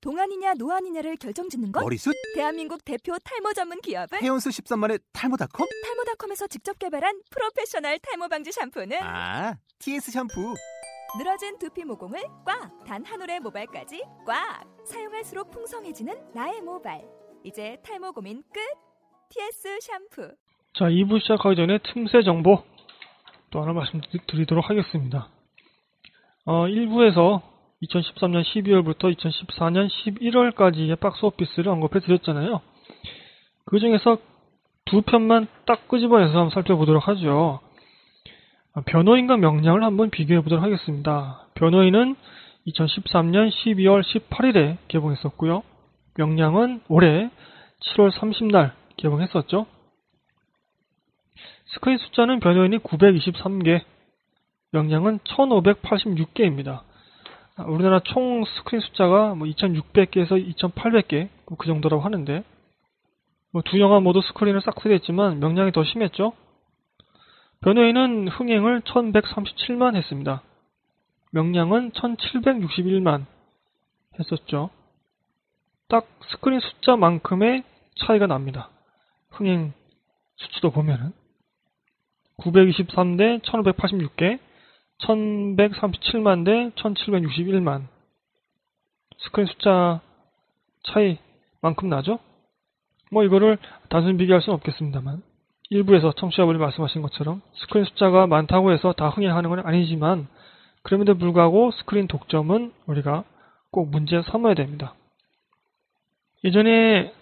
동안이냐 노안이냐를 결정짓는 것? 머리숱? 대한민국 대표 탈모 전문 기업은 헤어스 13만의 탈모닷컴? 탈모닷컴에서 직접 개발한 프로페셔널 탈모 방지 샴푸는 아, TS 샴푸. 늘어진 두피 모공을 꽉! 단 한 올의 모발까지 꽉! 사용할수록 풍성해지는 나의 모발. 이제 탈모 고민 끝! TS 샴푸. 자, 2부 시작하기 전에 틈새 정보 또 하나 말씀드리도록 하겠습니다. 어, 1부에서 2013년 12월부터 2014년 11월까지의 박스 오피스를 언급해 드렸잖아요. 그 중에서 두 편만 딱 끄집어내서 한번 살펴보도록 하죠. 아, 변호인과 명량을 한번 비교해 보도록 하겠습니다. 변호인은 2013년 12월 18일에 개봉했었고요. 명량은 올해 7월 30날 개봉했었죠. 스크린 숫자는 변호인이 923개, 명량은 1586개입니다. 아, 우리나라 총 스크린 숫자가 뭐 2600개에서 2800개 그 정도라고 하는데 뭐 두 영화 모두 스크린을 싹쓸이했지만 명량이 더 심했죠. 변호인은 흥행을 1137만 했습니다. 명량은 1761만 했었죠. 딱 스크린 숫자만큼의 차이가 납니다. 흥행 수치도 보면은 923대 1586개, 1137만 대 1761만. 스크린 숫자 차이만큼 나죠? 뭐 이거를 단순히 비교할 수는 없겠습니다만 일부에서 청취자분이 말씀하신 것처럼 스크린 숫자가 많다고 해서 다 흥행하는 건 아니지만 그럼에도 불구하고 스크린 독점은 우리가 꼭 문제 삼아야 됩니다. 예전에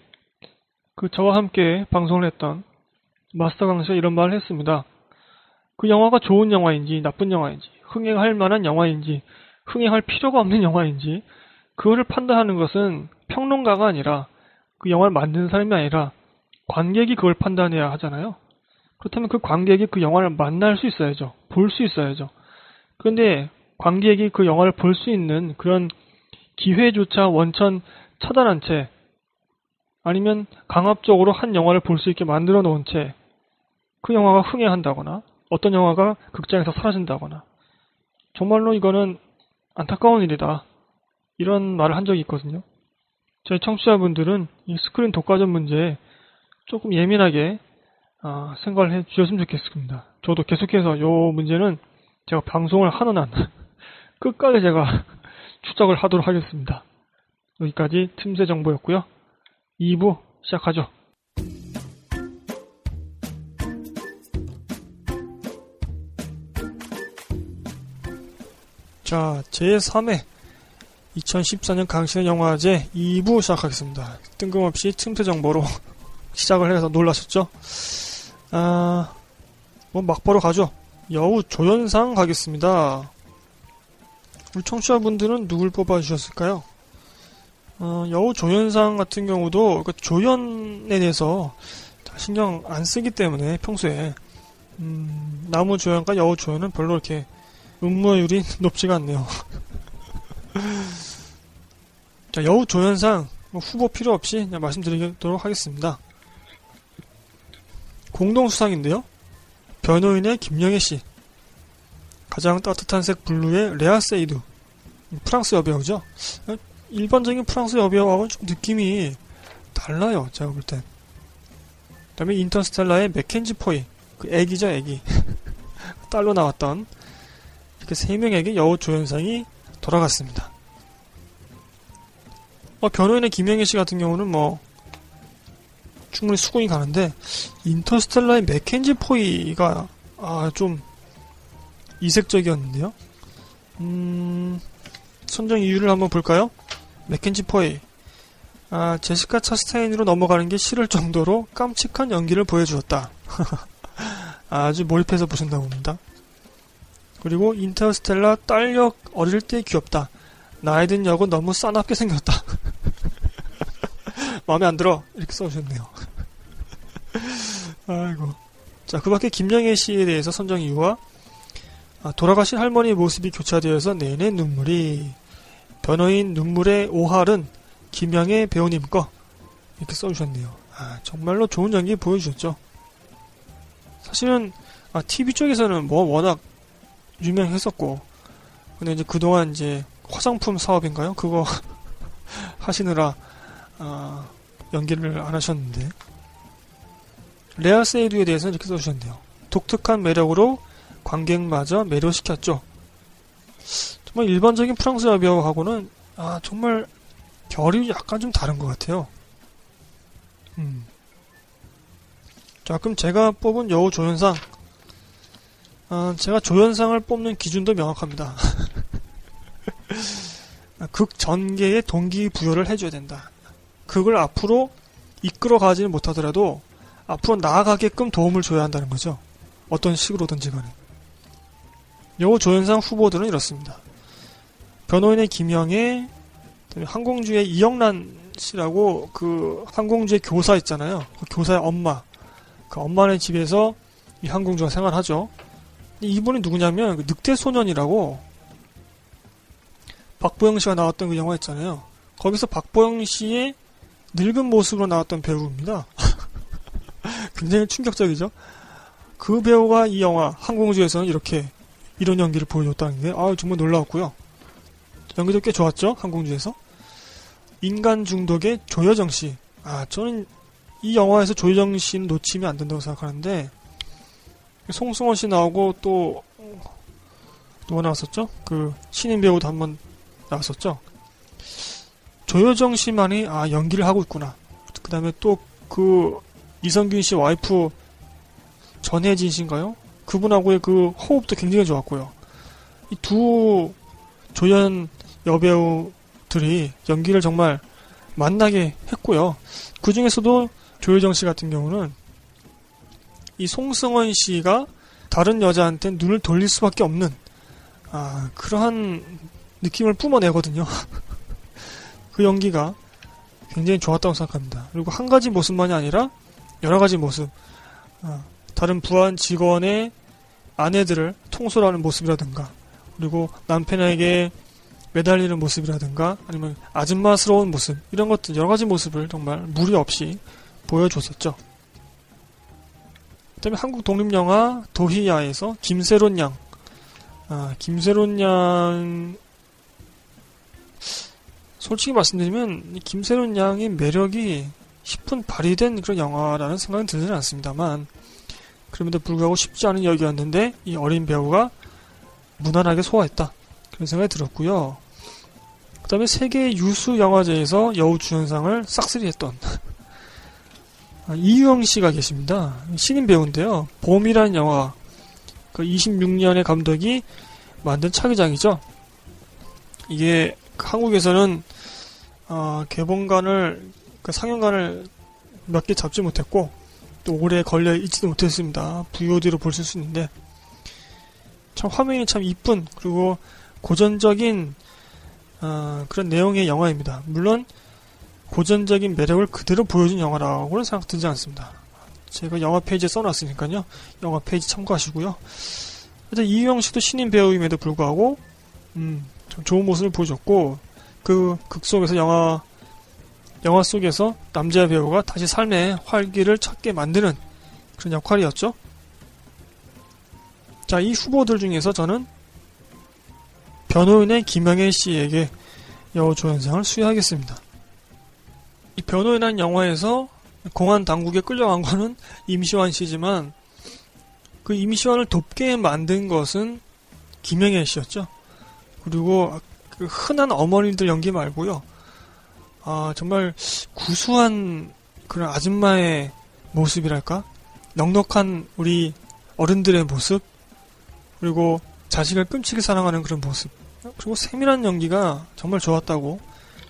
그 저와 함께 방송을 했던 마스터 강사가 이런 말을 했습니다. 그 영화가 좋은 영화인지 나쁜 영화인지 흥행할 만한 영화인지 흥행할 필요가 없는 영화인지 그거를 판단하는 것은 평론가가 아니라 그 영화를 만드는 사람이 아니라 관객이 그걸 판단해야 하잖아요. 그렇다면 그 관객이 그 영화를 만날 수 있어야죠. 볼 수 있어야죠. 그런데 관객이 그 영화를 볼 수 있는 그런 기회조차 원천 차단한 채 아니면 강압적으로 한 영화를 볼 수 있게 만들어 놓은 채 그 영화가 흥행한다거나 어떤 영화가 극장에서 사라진다거나 정말로 이거는 안타까운 일이다. 이런 말을 한 적이 있거든요. 저희 청취자분들은 이 스크린 독과점 문제에 조금 예민하게 어, 생각을 해 주셨으면 좋겠습니다. 저도 계속해서 이 문제는 제가 방송을 하는 한 끝까지 제가 추적을 하도록 하겠습니다. 여기까지 틈새 정보였고요. 2부 시작하죠. 자, 제3회 2014년 강신의 영화제 2부 시작하겠습니다. 뜬금없이 틈새 정보로 시작을 해서 놀라셨죠? 아, 뭐 막바로 가죠. 여우 조연상 가겠습니다. 우리 청취자분들은 누굴 뽑아주셨을까요? 어, 여우 조연상 같은 경우도 그 조연에 대해서 신경 안 쓰기 때문에 평소에 음, 나무 조연과 여우 조연은 별로 이렇게 음모율이 높지가 않네요. 자, 여우 조연상 뭐 후보 필요 없이 그냥 말씀드리도록 하겠습니다. 공동수상인데요. 변호인의 김영애 씨. 가장 따뜻한 색 블루의 레아 세이두. 프랑스 여배우죠. 일반적인 프랑스 여배우하고는 좀 느낌이 달라요. 제가 볼 땐. 그 다음에 인터스텔라의 맥켄지 포이. 그 애기죠, 애기. 딸로 나왔던 이렇게 세 명에게 여우 조연상이 돌아갔습니다. 어, 변호인의 김영애 씨 같은 경우는 뭐 충분히 수긍이 가는데 인터스텔라의 맥켄지 포이가 아, 좀 이색적이었는데요. 음, 선정 이유를 한번 볼까요? 맥켄지 포이. 아, 제시카 차스타인으로 넘어가는 게 싫을 정도로 깜찍한 연기를 보여주었다. 아주 몰입해서 보신다고 봅니다. 그리고 인터스텔라 딸역 어릴 때 귀엽다. 나이 든 역은 너무 싸납게 생겼다. 마음에 안 들어. 이렇게 써주셨네요. 아이고. 자, 그 밖에 김영애 씨에 대해서 선정 이유와 아, 돌아가신 할머니 모습이 교차되어서 내내 눈물이 변호인 눈물의 오할은 김영애 배우님 거 이렇게 써주셨네요. 아, 정말로 좋은 연기 보여주셨죠. 사실은 아, TV 쪽에서는 뭐 워낙 유명했었고 근데 이제 그동안 이제 화장품 사업인가요? 그거 하시느라 아, 연기를 안 하셨는데 레아 세이두에 대해서는 이렇게 써주셨네요. 독특한 매력으로 관객마저 매료시켰죠. 정말 일반적인 프랑스 여배우하고는 아 정말 결이 약간 좀 다른 것 같아요. 음. 자 그럼 제가 뽑은 여우 조연상 아, 제가 조연상을 뽑는 기준도 명확합니다. 극 전개의 동기부여를 해줘야 된다. 극을 앞으로 이끌어 가지는 못하더라도 앞으로 나아가게끔 도움을 줘야 한다는 거죠. 어떤 식으로든지 간에. 여우 조연상 후보들은 이렇습니다. 변호인의 김영애, 항공주의 이영란 씨라고 그 항공주의 교사 있잖아요. 그 교사의 엄마. 그 엄마네 집에서 이 항공주가 생활하죠. 이분이 누구냐면 그 늑대 소년이라고 박보영 씨가 나왔던 그 영화 있잖아요. 거기서 박보영 씨의 늙은 모습으로 나왔던 배우입니다. 굉장히 충격적이죠. 그 배우가 이 영화 항공주에서는 이렇게 이런 연기를 보여줬다는 게 아, 정말 놀라웠고요. 연기도 꽤 좋았죠. 항공주에서. 인간 중독의 조여정 씨. 아, 저는 이 영화에서 조여정 씨는 놓치면 안 된다고 생각하는데 송승헌 씨 나오고 또 누가 나왔었죠? 그 신인 배우도 한 번 나왔었죠. 조여정 씨만이 아 연기를 하고 있구나. 그 다음에 또 그 이성균 씨 와이프 전혜진 씨인가요? 그분하고의 그 호흡도 굉장히 좋았고요. 이 두 조연 여배우들이 연기를 정말 만나게 했고요. 그 중에서도 조여정 씨 같은 경우는 이 송승헌 씨가 다른 여자한테 눈을 돌릴 수밖에 없는 아, 그러한 느낌을 뿜어내거든요. 그 연기가 굉장히 좋았다고 생각합니다. 그리고 한 가지 모습만이 아니라 여러 가지 모습, 아, 다른 부한 직원의 아내들을 통솔하는 모습이라든가, 그리고 남편에게 매달리는 모습이라든가, 아니면 아줌마스러운 모습, 이런 것들 여러 가지 모습을 정말 무리 없이 보여줬었죠. 그 다음에 한국 독립 영화 도희야에서 김세론 양, 아, 김세론 양, 솔직히 말씀드리면 김세론 양의 매력이 10분 발휘된 그런 영화라는 생각은 들지는 않습니다만 그럼에도 불구하고 쉽지 않은 역이었는데 이 어린 배우가 무난하게 소화했다. 그런 생각이 들었고요. 그 다음에 세계 유수 영화제에서 여우 주연상을 싹쓸이했던 아, 이유영 씨가 계십니다. 신인 배우인데요. 봄이라는 영화 그 26년의 감독이 만든 차기작이죠. 이게 한국에서는 어, 개봉관을 그 상영관을 몇 개 잡지 못했고 또 오래 걸려 있지도 못했습니다. VOD로 볼 수 있는데 참 화면이 참 이쁜 그리고 고전적인 어, 그런 내용의 영화입니다. 물론 고전적인 매력을 그대로 보여준 영화라고는 생각되지 않습니다. 제가 영화 페이지에 써놨으니까요. 영화 페이지 참고하시고요. 일단 이유영 씨도 신인 배우임에도 불구하고 음, 참 좋은 모습을 보여줬고 그 극 속에서 영화 영화 속에서 남자 배우가 다시 삶의 활기를 찾게 만드는 그런 역할이었죠. 자, 이 후보들 중에서 저는 변호인의 김영애 씨에게 여우 조연상을 수여하겠습니다. 이 변호인한 영화에서 공안 당국에 끌려간 거는 임시완 씨지만 그 임시완을 돕게 만든 것은 김영애 씨였죠. 그리고 그 흔한 어머님들 연기 말고요. 아, 정말 구수한 그런 아줌마의 모습이랄까? 넉넉한 우리 어른들의 모습? 그리고 자식을 끔찍이 사랑하는 그런 모습. 그리고 세밀한 연기가 정말 좋았다고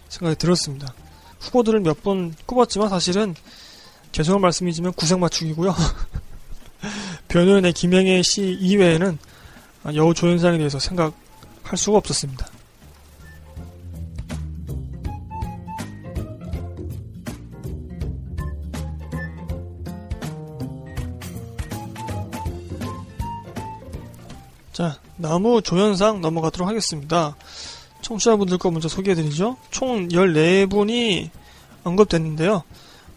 생각이 들었습니다. 후보들을 몇번 꼽았지만 사실은 죄송한 말씀이지만 구색 맞추기고요. 변호인의 김영애 씨 이외에는 여우 조연상에 대해서 생각할 수가 없었습니다. 자, 나무 조연상 넘어가도록 하겠습니다. 청취자분들 거 먼저 소개해드리죠. 총 14분이 언급됐는데요.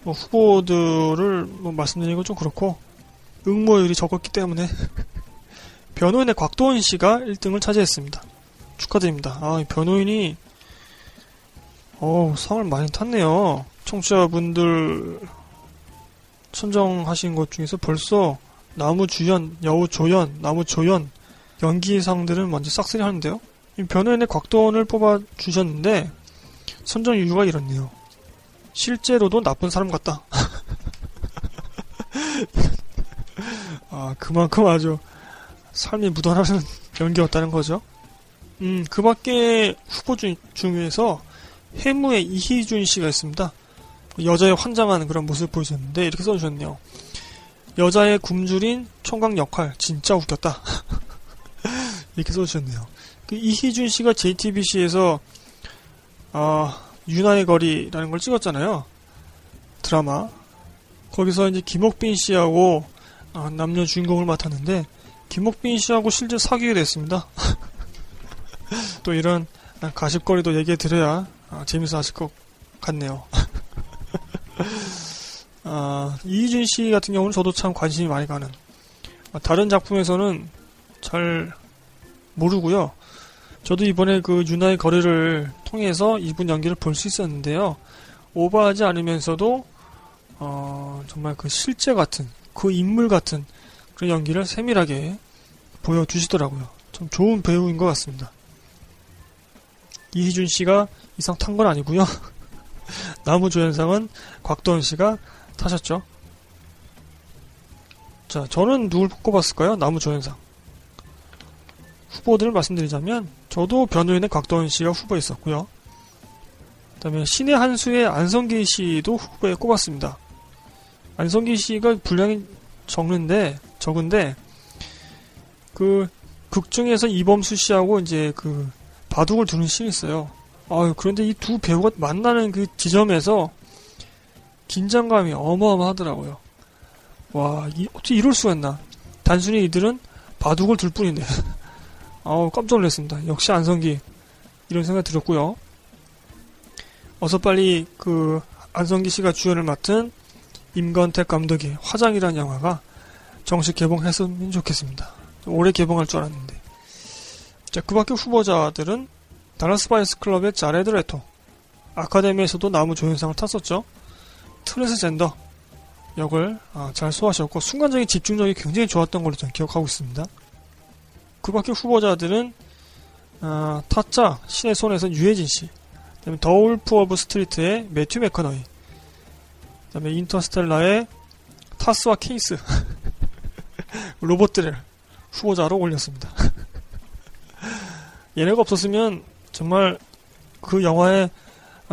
뭐 후보들을 뭐 말씀드리는 건 좀 그렇고, 응모율이 적었기 때문에, 변호인의 곽도원 씨가 1등을 차지했습니다. 축하드립니다. 아, 변호인이, 어우, 상을 많이 탔네요. 청취자분들 선정하신 것 중에서 벌써 나무 주연, 여우 조연, 나무 조연, 연기상들은 먼저 싹쓸이 하는데요. 변호인의 곽도원을 뽑아주셨는데, 선정 이유가 이렇네요. 실제로도 나쁜 사람 같다. 아, 그만큼 아주 삶이 묻어나는 연기였다는 거죠. 음, 그 밖에 후보 중, 중에서 해무의 이희준 씨가 있습니다. 여자의 환장하는 그런 모습을 보여줬는데, 이렇게 써주셨네요. 여자의 굶주린 총각 역할, 진짜 웃겼다. 이렇게 써주셨네요. 그 이희준 씨가 JTBC에서, 아, 유나의 거리라는 걸 찍었잖아요. 드라마. 거기서 이제 김옥빈 씨하고 아, 남녀 주인공을 맡았는데 김옥빈 씨하고 실제 사귀게 됐습니다. 또 이런 가십거리도 얘기해 드려야 아, 재밌어 하실 것 같네요. 아, 이희준 씨 같은 경우는 저도 참 관심이 많이 가는 아, 다른 작품에서는 잘 모르고요. 저도 이번에 그 유나의 거리를 통해서 이분 연기를 볼 수 있었는데요. 오버하지 않으면서도 어, 정말 그 실제 같은 그 인물 같은 그런 연기를 세밀하게 보여주시더라고요. 참 좋은 배우인 것 같습니다. 이희준 씨가 이상 탄 건 아니고요. 나무 조연상은 곽도원 씨가 타셨죠. 자, 저는 누굴 꼽았을까요? 나무 조연상. 후보들을 말씀드리자면 저도 변호인의 곽도원 씨가 후보에 있었고요. 그다음에 신의 한수의 안성기 씨도 후보에 꼽았습니다. 안성기 씨가 분량이 적는데 적은데 그 극 중에서 이범수 씨하고 이제 그 바둑을 두는 씬이 있어요. 아유 그런데 이 두 배우가 만나는 그 지점에서 긴장감이 어마어마하더라고요. 와 이, 어떻게 이럴 수가 있나? 단순히 이들은 바둑을 둘 뿐인데 아우 깜짝 놀랐습니다. 역시 안성기 이런 생각 들었고요. 어서 빨리 그 안성기 씨가 주연을 맡은 임권택 감독의 화장이라는 영화가 정식 개봉했으면 좋겠습니다. 올해 개봉할 줄 알았는데. 자, 그 밖에 후보자들은 달라스 바이어스 클럽의 자레드 레토, 아카데미에서도 남우 조연상을 탔었죠. 트랜스젠더 역을 아, 잘 소화하셨고 순간적인 집중력이 굉장히 좋았던 걸로 저는 기억하고 있습니다. 그 밖에 후보자들은 아, 타짜 신의 손에서 유해진 씨, 그다음에 더 울프 오브 스트리트의 매튜 맥커너히, 그다음에 인터스텔라의 타스와 케이스 로봇들을 후보자로 올렸습니다. 얘네가 없었으면 정말 그 영화의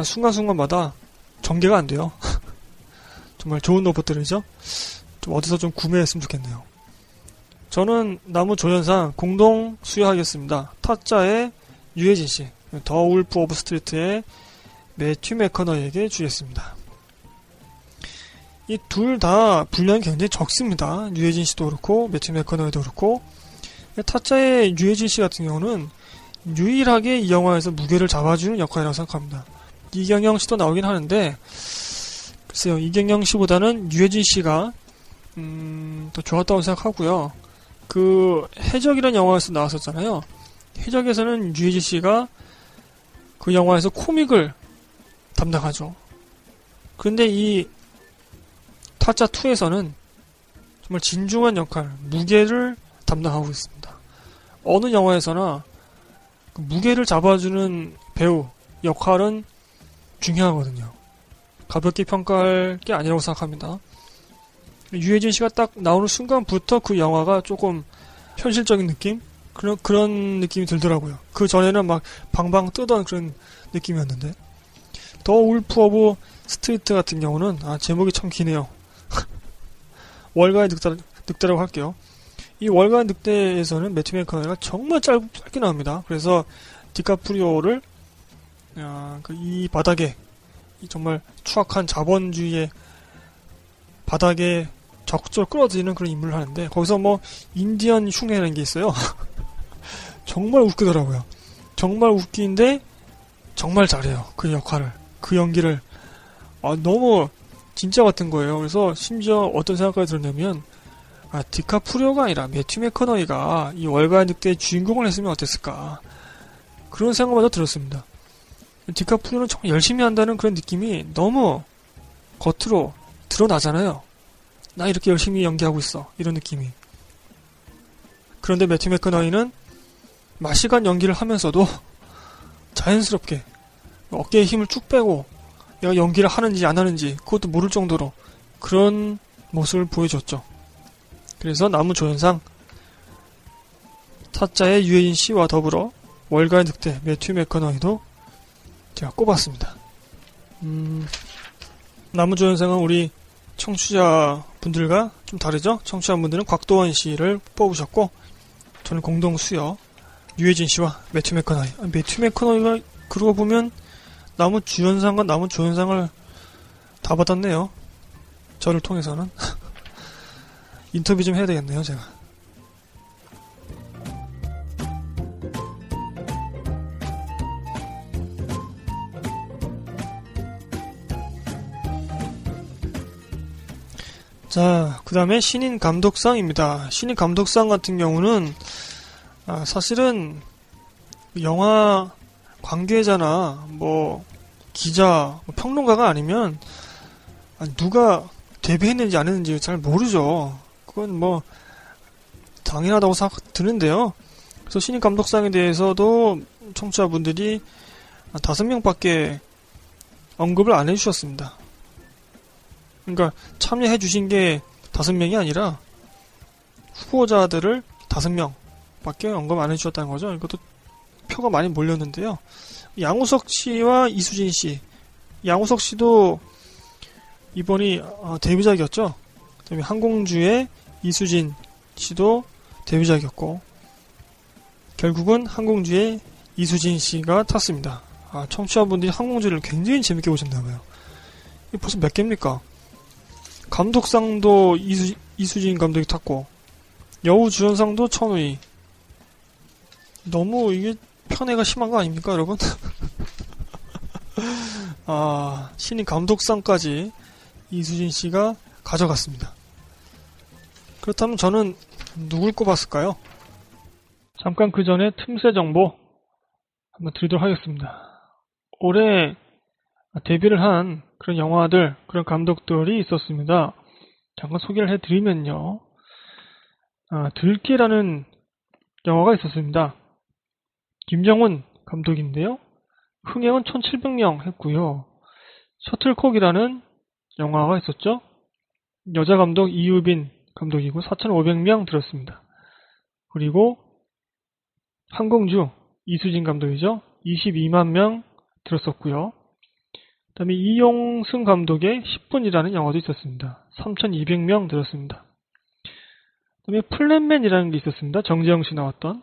순간순간마다 전개가 안 돼요. 정말 좋은 로봇들이죠. 좀 어디서 좀 구매했으면 좋겠네요. 저는 남우 조연상 공동 수여하겠습니다. 타짜의 유해진 씨, 더 울프 오브 스트리트의 매튜 맥커너히에게 주겠습니다. 이 둘 다 분량이 굉장히 적습니다. 유해진 씨도 그렇고 매튜 맥커너히도 그렇고 타짜의 유해진 씨 같은 경우는 유일하게 이 영화에서 무게를 잡아주는 역할이라고 생각합니다. 이경영 씨도 나오긴 하는데 글쎄요 이경영 씨보다는 유해진 씨가 음, 더 좋았다고 생각하고요. 그 해적이라는 영화에서 나왔었잖아요. 해적에서는 유해진 씨가 그 영화에서 코믹을 담당하죠. 그런데 이 타짜 2에서는 정말 진중한 역할, 무게를 담당하고 있습니다. 어느 영화에서나 그 무게를 잡아주는 배우 역할은 중요하거든요. 가볍게 평가할 게 아니라고 생각합니다. 유해진 씨가 딱 나오는 순간부터 그 영화가 조금 현실적인 느낌? 그런, 그런 느낌이 들더라고요. 그 전에는 막 방방 뜨던 그런 느낌이었는데. 더 울프 오브 스트리트 같은 경우는, 아, 제목이 참 기네요. 월가의 늑대, 늑대라고 할게요. 이 월가 늑대에서는 매튜 맥커너히가 정말 짧, 짧게 나옵니다. 그래서 디카프리오를 아, 그 이 바닥에 이 정말 추악한 자본주의의 바닥에 적극적으로 끌어들이는 그런 임무를 하는데 거기서 뭐 인디언 흉내라는 게 있어요. 정말 웃기더라고요. 정말 웃기는데 정말 잘해요. 그 역할을 그 연기를 아, 너무 진짜 같은 거예요. 그래서 심지어 어떤 생각까지 들었냐면 아, 디카프리오가 아니라 매튜 맥커너이가 이 월간 늑대의 주인공을 했으면 어땠을까. 그런 생각마저 들었습니다. 디카프리오는 정말 열심히 한다는 그런 느낌이 너무 겉으로 드러나잖아요. 나 이렇게 열심히 연기하고 있어. 이런 느낌이. 그런데 매튜 맥커너이는 마시간 연기를 하면서도 자연스럽게 어깨에 힘을 쭉 빼고 내가 연기를 하는지 안 하는지 그것도 모를 정도로 그런 모습을 보여줬죠. 그래서 나무 조연상 타짜의 유해인 씨와 더불어 월가의 늑대 매튜 맥커너이도 제가 꼽았습니다. 음, 나무 조연상은 우리 청취자 분들과 좀 다르죠? 청취자 분들은 곽도원 씨를 뽑으셨고 저는 공동 수여 유해진 씨와 매튜 맥커너이 아, 매튜 맥커너이가 그러고 보면 나무 주연상과 나무 조연상을 다 받았네요. 저를 통해서는 인터뷰 좀 해야 되겠네요, 제가. 자, 그 다음에 신인 감독상입니다. 신인 감독상 같은 경우는, 아, 사실은, 영화 관계자나, 뭐, 기자, 뭐 평론가가 아니면, 아, 누가 데뷔했는지 안 했는지 잘 모르죠. 그건 뭐, 당연하다고 생각 드는데요. 그래서 신인 감독상에 대해서도 청취자분들이 다섯 명밖에 언급을 안 해주셨습니다. 그러니까 참여해 주신 게 다섯 명이 아니라 후보자들을 다섯 명밖에 언급 안 해주셨다는 거죠. 이것도 표가 많이 몰렸는데요. 양우석 씨와 이수진 씨, 양우석 씨도 이번이 어, 데뷔작이었죠. 그다음에 항공주의 이수진 씨도 데뷔작이었고 결국은 항공주의 이수진 씨가 탔습니다. 아, 청취자분들이 항공주를 굉장히 재밌게 보셨나봐요. 벌써 몇 개입니까? 감독상도 이수, 이수진 감독이 탔고 여우 주연상도 천우희 너무 이게 편애가 심한 거 아닙니까 여러분? 아 신인 감독상까지 이수진 씨가 가져갔습니다. 그렇다면 저는 누굴 꼽았을까요? 잠깐 그 전에 틈새 정보 한번 드리도록 하겠습니다. 올해 데뷔를 한 그런 영화들, 그런 감독들이 있었습니다. 잠깐 소개를 해드리면요. 아, 들깨라는 영화가 있었습니다. 김정훈 감독인데요. 흥행은 1700명 했고요. 셔틀콕이라는 영화가 있었죠. 여자 감독 이유빈 감독이고 4500명 들었습니다. 그리고 항공주 이수진 감독이죠. 22만 명 들었었고요. 그 다음에 이용승 감독의 10분이라는 영화도 있었습니다. 3200명 들었습니다. 그 다음에 플랜맨이라는 게 있었습니다. 정재영 씨 나왔던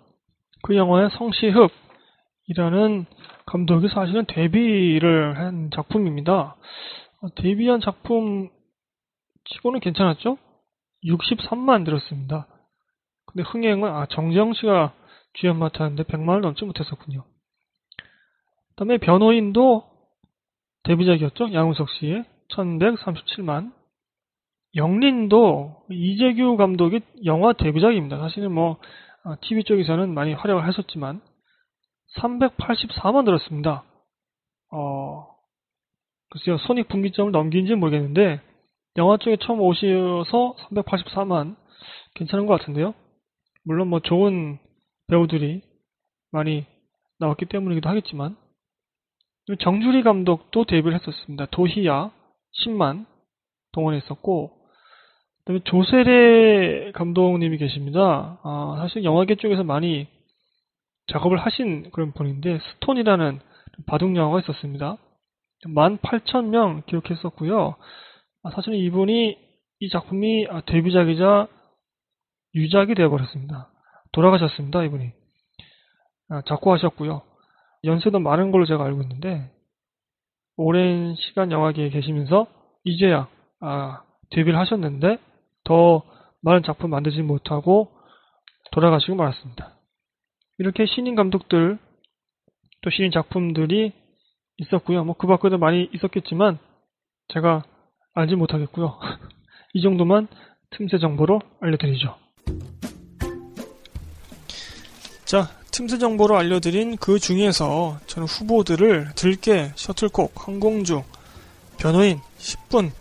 그 영화의 성시흡이라는 감독이 사실은 데뷔를 한 작품입니다. 어, 데뷔한 작품 치고는 괜찮았죠? 63만 들었습니다. 근데 흥행은 아 정재영 씨가 주연 맡았는데 100만을 넘지 못했었군요. 그 다음에 변호인도 데뷔작이었죠. 양우석 씨의 1137만. 영린도 이재규 감독의 영화 데뷔작입니다. 사실은 뭐 TV 아, 쪽에서는 많이 활약을 하셨지만 384만 들었습니다. 어, 글쎄요, 손익 분기점을 넘긴지 모르겠는데 영화 쪽에 처음 오셔서 384만 괜찮은 것 같은데요. 물론 뭐 좋은 배우들이 많이 나왔기 때문이기도 하겠지만 정주리 감독도 데뷔를 했었습니다. 도희야 10만 동원했었고 그다음에 조세례 감독님이 계십니다. 아, 사실 영화계 쪽에서 많이 작업을 하신 그런 분인데 스톤이라는 바둑 영화가 있었습니다. 18,000명 기록했었고요. 아, 사실 이분이 이 작품이 아, 데뷔작이자 유작이 되어버렸습니다. 돌아가셨습니다, 이분이. 아, 작고하셨고요. 연세도 많은 걸로 제가 알고 있는데 오랜 시간 영화계에 계시면서 이제야 아, 데뷔를 하셨는데 더 많은 작품 만들지 못하고 돌아가시고 말았습니다. 이렇게 신인 감독들 또 신인 작품들이 있었고요. 뭐 그 밖에도 많이 있었겠지만 제가 알지 못하겠고요. 이 정도만 틈새 정보로 알려드리죠. 자, 틈새 정보로 알려드린 그 중에서 저는 후보들을 들깨, 셔틀콕, 항공주, 변호인, 10분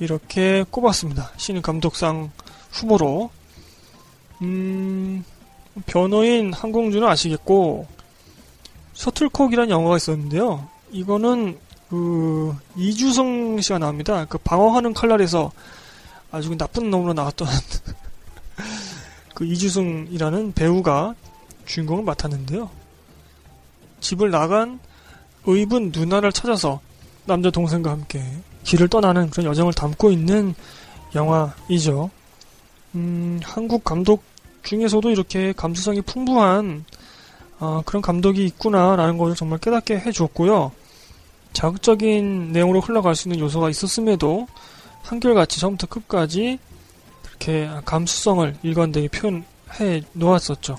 이렇게 꼽았습니다. 신인 감독상 후보로 음, 변호인 항공주는 아시겠고 셔틀콕이라는 영화가 있었는데요. 이거는 그 이주성 씨가 나옵니다. 그 방어하는 칼날에서 아주 나쁜 놈으로 나왔던 그 이주성이라는 배우가 주인공을 맡았는데요. 집을 나간 의분 누나를 찾아서 남자 동생과 함께 길을 떠나는 그런 여정을 담고 있는 영화이죠. 음, 한국 감독 중에서도 이렇게 감수성이 풍부한 아, 그런 감독이 있구나라는 것을 정말 깨닫게 해줬고요. 자극적인 내용으로 흘러갈 수 있는 요소가 있었음에도 한결같이 처음부터 끝까지 그렇게 감수성을 일관되게 표현해 놓았었죠.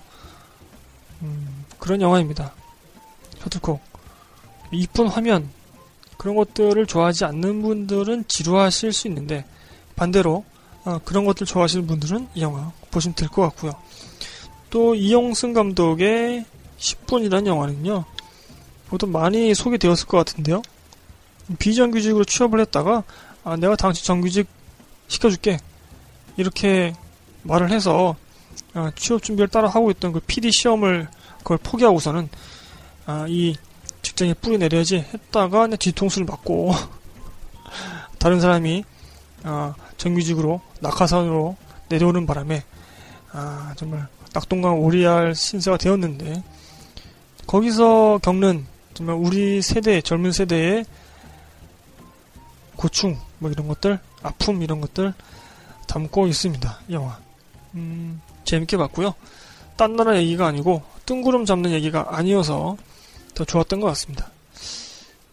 음, 그런 영화입니다. 셔틀콕. 이쁜 화면, 그런 것들을 좋아하지 않는 분들은 지루하실 수 있는데, 반대로, 어, 그런 것들 좋아하시는 분들은 이 영화 보시면 될 것 같고요. 또, 이용승 감독의 10분이라는 영화는요, 보통 많이 소개되었을 것 같은데요. 비정규직으로 취업을 했다가, 아, 내가 당시 정규직 시켜줄게. 이렇게 말을 해서, 아, 취업 준비를 따라 하고 있던 그 PD 시험을 그걸 포기하고서는 아, 이 직장에 뿌리 내려야지 했다가 뒤통수를 맞고 다른 사람이 아, 정규직으로 낙하산으로 내려오는 바람에 아, 정말 낙동강 오리알 신세가 되었는데 거기서 겪는 정말 우리 세대 젊은 세대의 고충 뭐 이런 것들 아픔 이런 것들 담고 있습니다 이 영화. 음, 재밌게 봤고요 딴 나라 얘기가 아니고 뜬구름 잡는 얘기가 아니어서 더 좋았던 것 같습니다.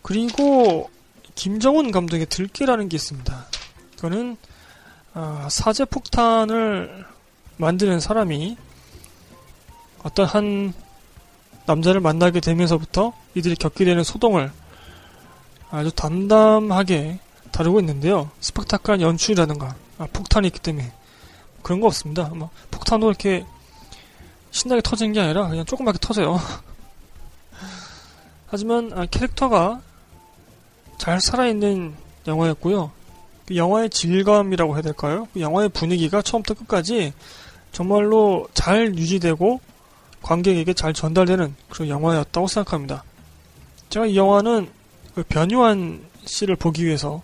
그리고 김정훈 감독의 들깨라는 게 있습니다. 그거는 아, 사제 폭탄을 만드는 사람이 어떤 한 남자를 만나게 되면서부터 이들이 겪게 되는 소동을 아주 담담하게 다루고 있는데요. 스펙타클한 연출이라든가 아, 폭탄이 있기 때문에 그런 거 없습니다. 뭐 폭탄도 이렇게 신나게 터지는 게 아니라 그냥 조그맣게 터져요. 하지만 아, 캐릭터가 잘 살아있는 영화였고요. 그 영화의 질감이라고 해야 될까요? 그 영화의 분위기가 처음부터 끝까지 정말로 잘 유지되고 관객에게 잘 전달되는 그런 영화였다고 생각합니다. 제가 이 영화는 그 변요한 씨를 보기 위해서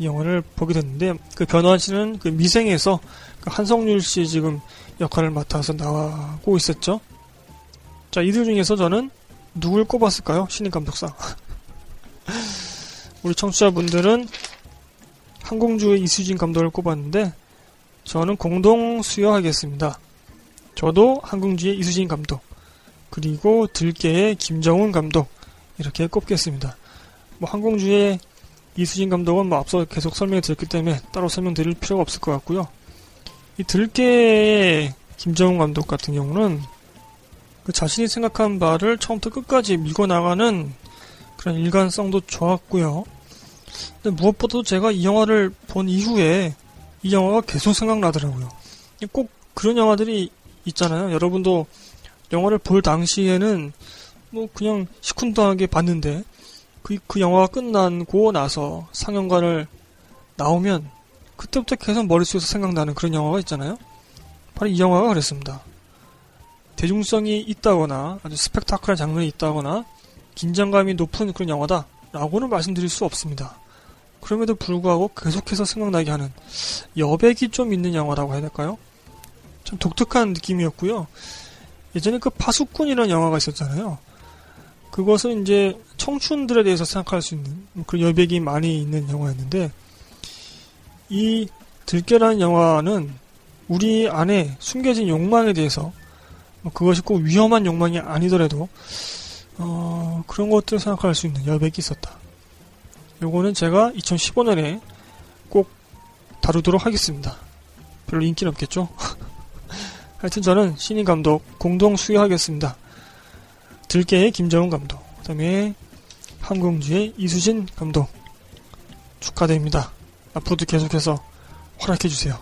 이 영화를 보게 됐는데 그 변요한 씨는 그 미생에서 그 한성률 씨 지금 역할을 맡아서 나오고 있었죠. 자, 이들 중에서 저는 누굴 꼽았을까요? 신인 감독상. 우리 청취자분들은 항공주의 이수진 감독을 꼽았는데 저는 공동 수여하겠습니다. 저도 항공주의 이수진 감독 그리고 들깨의 김정훈 감독 이렇게 꼽겠습니다. 뭐 항공주의 이수진 감독은 뭐 앞서 계속 설명해 드렸기 때문에 따로 설명드릴 필요가 없을 것 같고요. 이 들깨의 김정훈 감독 같은 경우는 그 자신이 생각한 바를 처음부터 끝까지 밀고 나가는 그런 일관성도 좋았고요. 근데 무엇보다도 제가 이 영화를 본 이후에 이 영화가 계속 생각나더라고요. 꼭 그런 영화들이 있잖아요. 여러분도 영화를 볼 당시에는 뭐 그냥 시큰둥하게 봤는데 그, 그 영화가 끝나고 나서 상영관을 나오면 그때부터 계속 머릿속에서 생각나는 그런 영화가 있잖아요. 바로 이 영화가 그랬습니다. 대중성이 있다거나 아주 스펙타클한 장면이 있다거나 긴장감이 높은 그런 영화다 라고는 말씀드릴 수 없습니다. 그럼에도 불구하고 계속해서 생각나게 하는 여백이 좀 있는 영화라고 해야 될까요? 참 독특한 느낌이었고요. 예전에 그 파수꾼이라는 영화가 있었잖아요. 그것은 이제 청춘들에 대해서 생각할 수 있는 그런 여백이 많이 있는 영화였는데 이 들깨라는 영화는 우리 안에 숨겨진 욕망에 대해서 뭐 그것이 꼭 위험한 욕망이 아니더라도 어, 그런 것들을 생각할 수 있는 여백이 있었다. 요거는 제가 2015년에 꼭 다루도록 하겠습니다. 별로 인기는 없겠죠? 하여튼 저는 신인 감독 공동 수여하겠습니다. 들깨의 김정훈 감독, 그 다음에 항공주의 이수진 감독 축하드립니다. 앞으로도 계속해서 활약해주세요.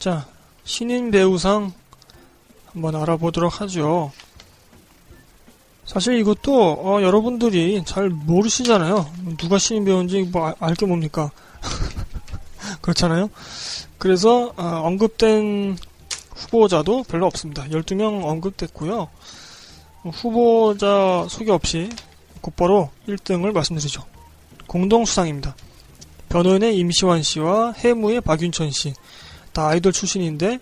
자, 신인 배우상 한번 알아보도록 하죠. 사실 이것도 어, 여러분들이 잘 모르시잖아요. 누가 신인 배우인지 뭐 알게 뭡니까? 그렇잖아요. 그래서 어, 언급된 후보자도 별로 없습니다. 12명 언급됐고요. 후보자 소개 없이 곧바로 1등을 말씀드리죠. 공동 수상입니다. 변호인의 임시완 씨와 해무의 박윤천 씨. 다 아이돌 출신인데,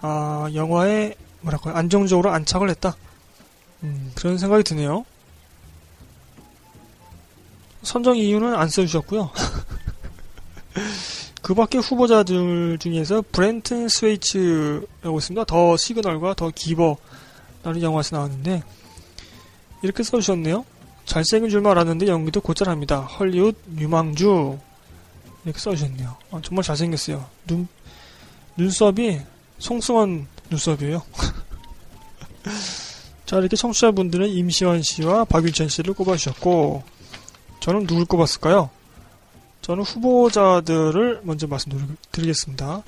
아, 영화에, 뭐랄까요, 안정적으로 안착을 했다. 음, 그런 생각이 드네요. 선정 이유는 안 써주셨고요. 그 밖에 후보자들 중에서 브렌튼 스웨이츠라고 있습니다. 더 시그널과 더 기버 라는 영화에서 나왔는데, 이렇게 써주셨네요. 잘생긴 줄만 알았는데 연기도 곧잘합니다. 헐리우드 유망주 이렇게 써주셨네요. 아, 정말 잘생겼어요. 눈 눈썹이 송승헌 눈썹이에요. 자 이렇게 청취자분들은 임시완 씨와 박윤천 씨를 꼽아주셨고 저는 누굴 꼽았을까요? 저는 후보자들을 먼저 말씀드리겠습니다.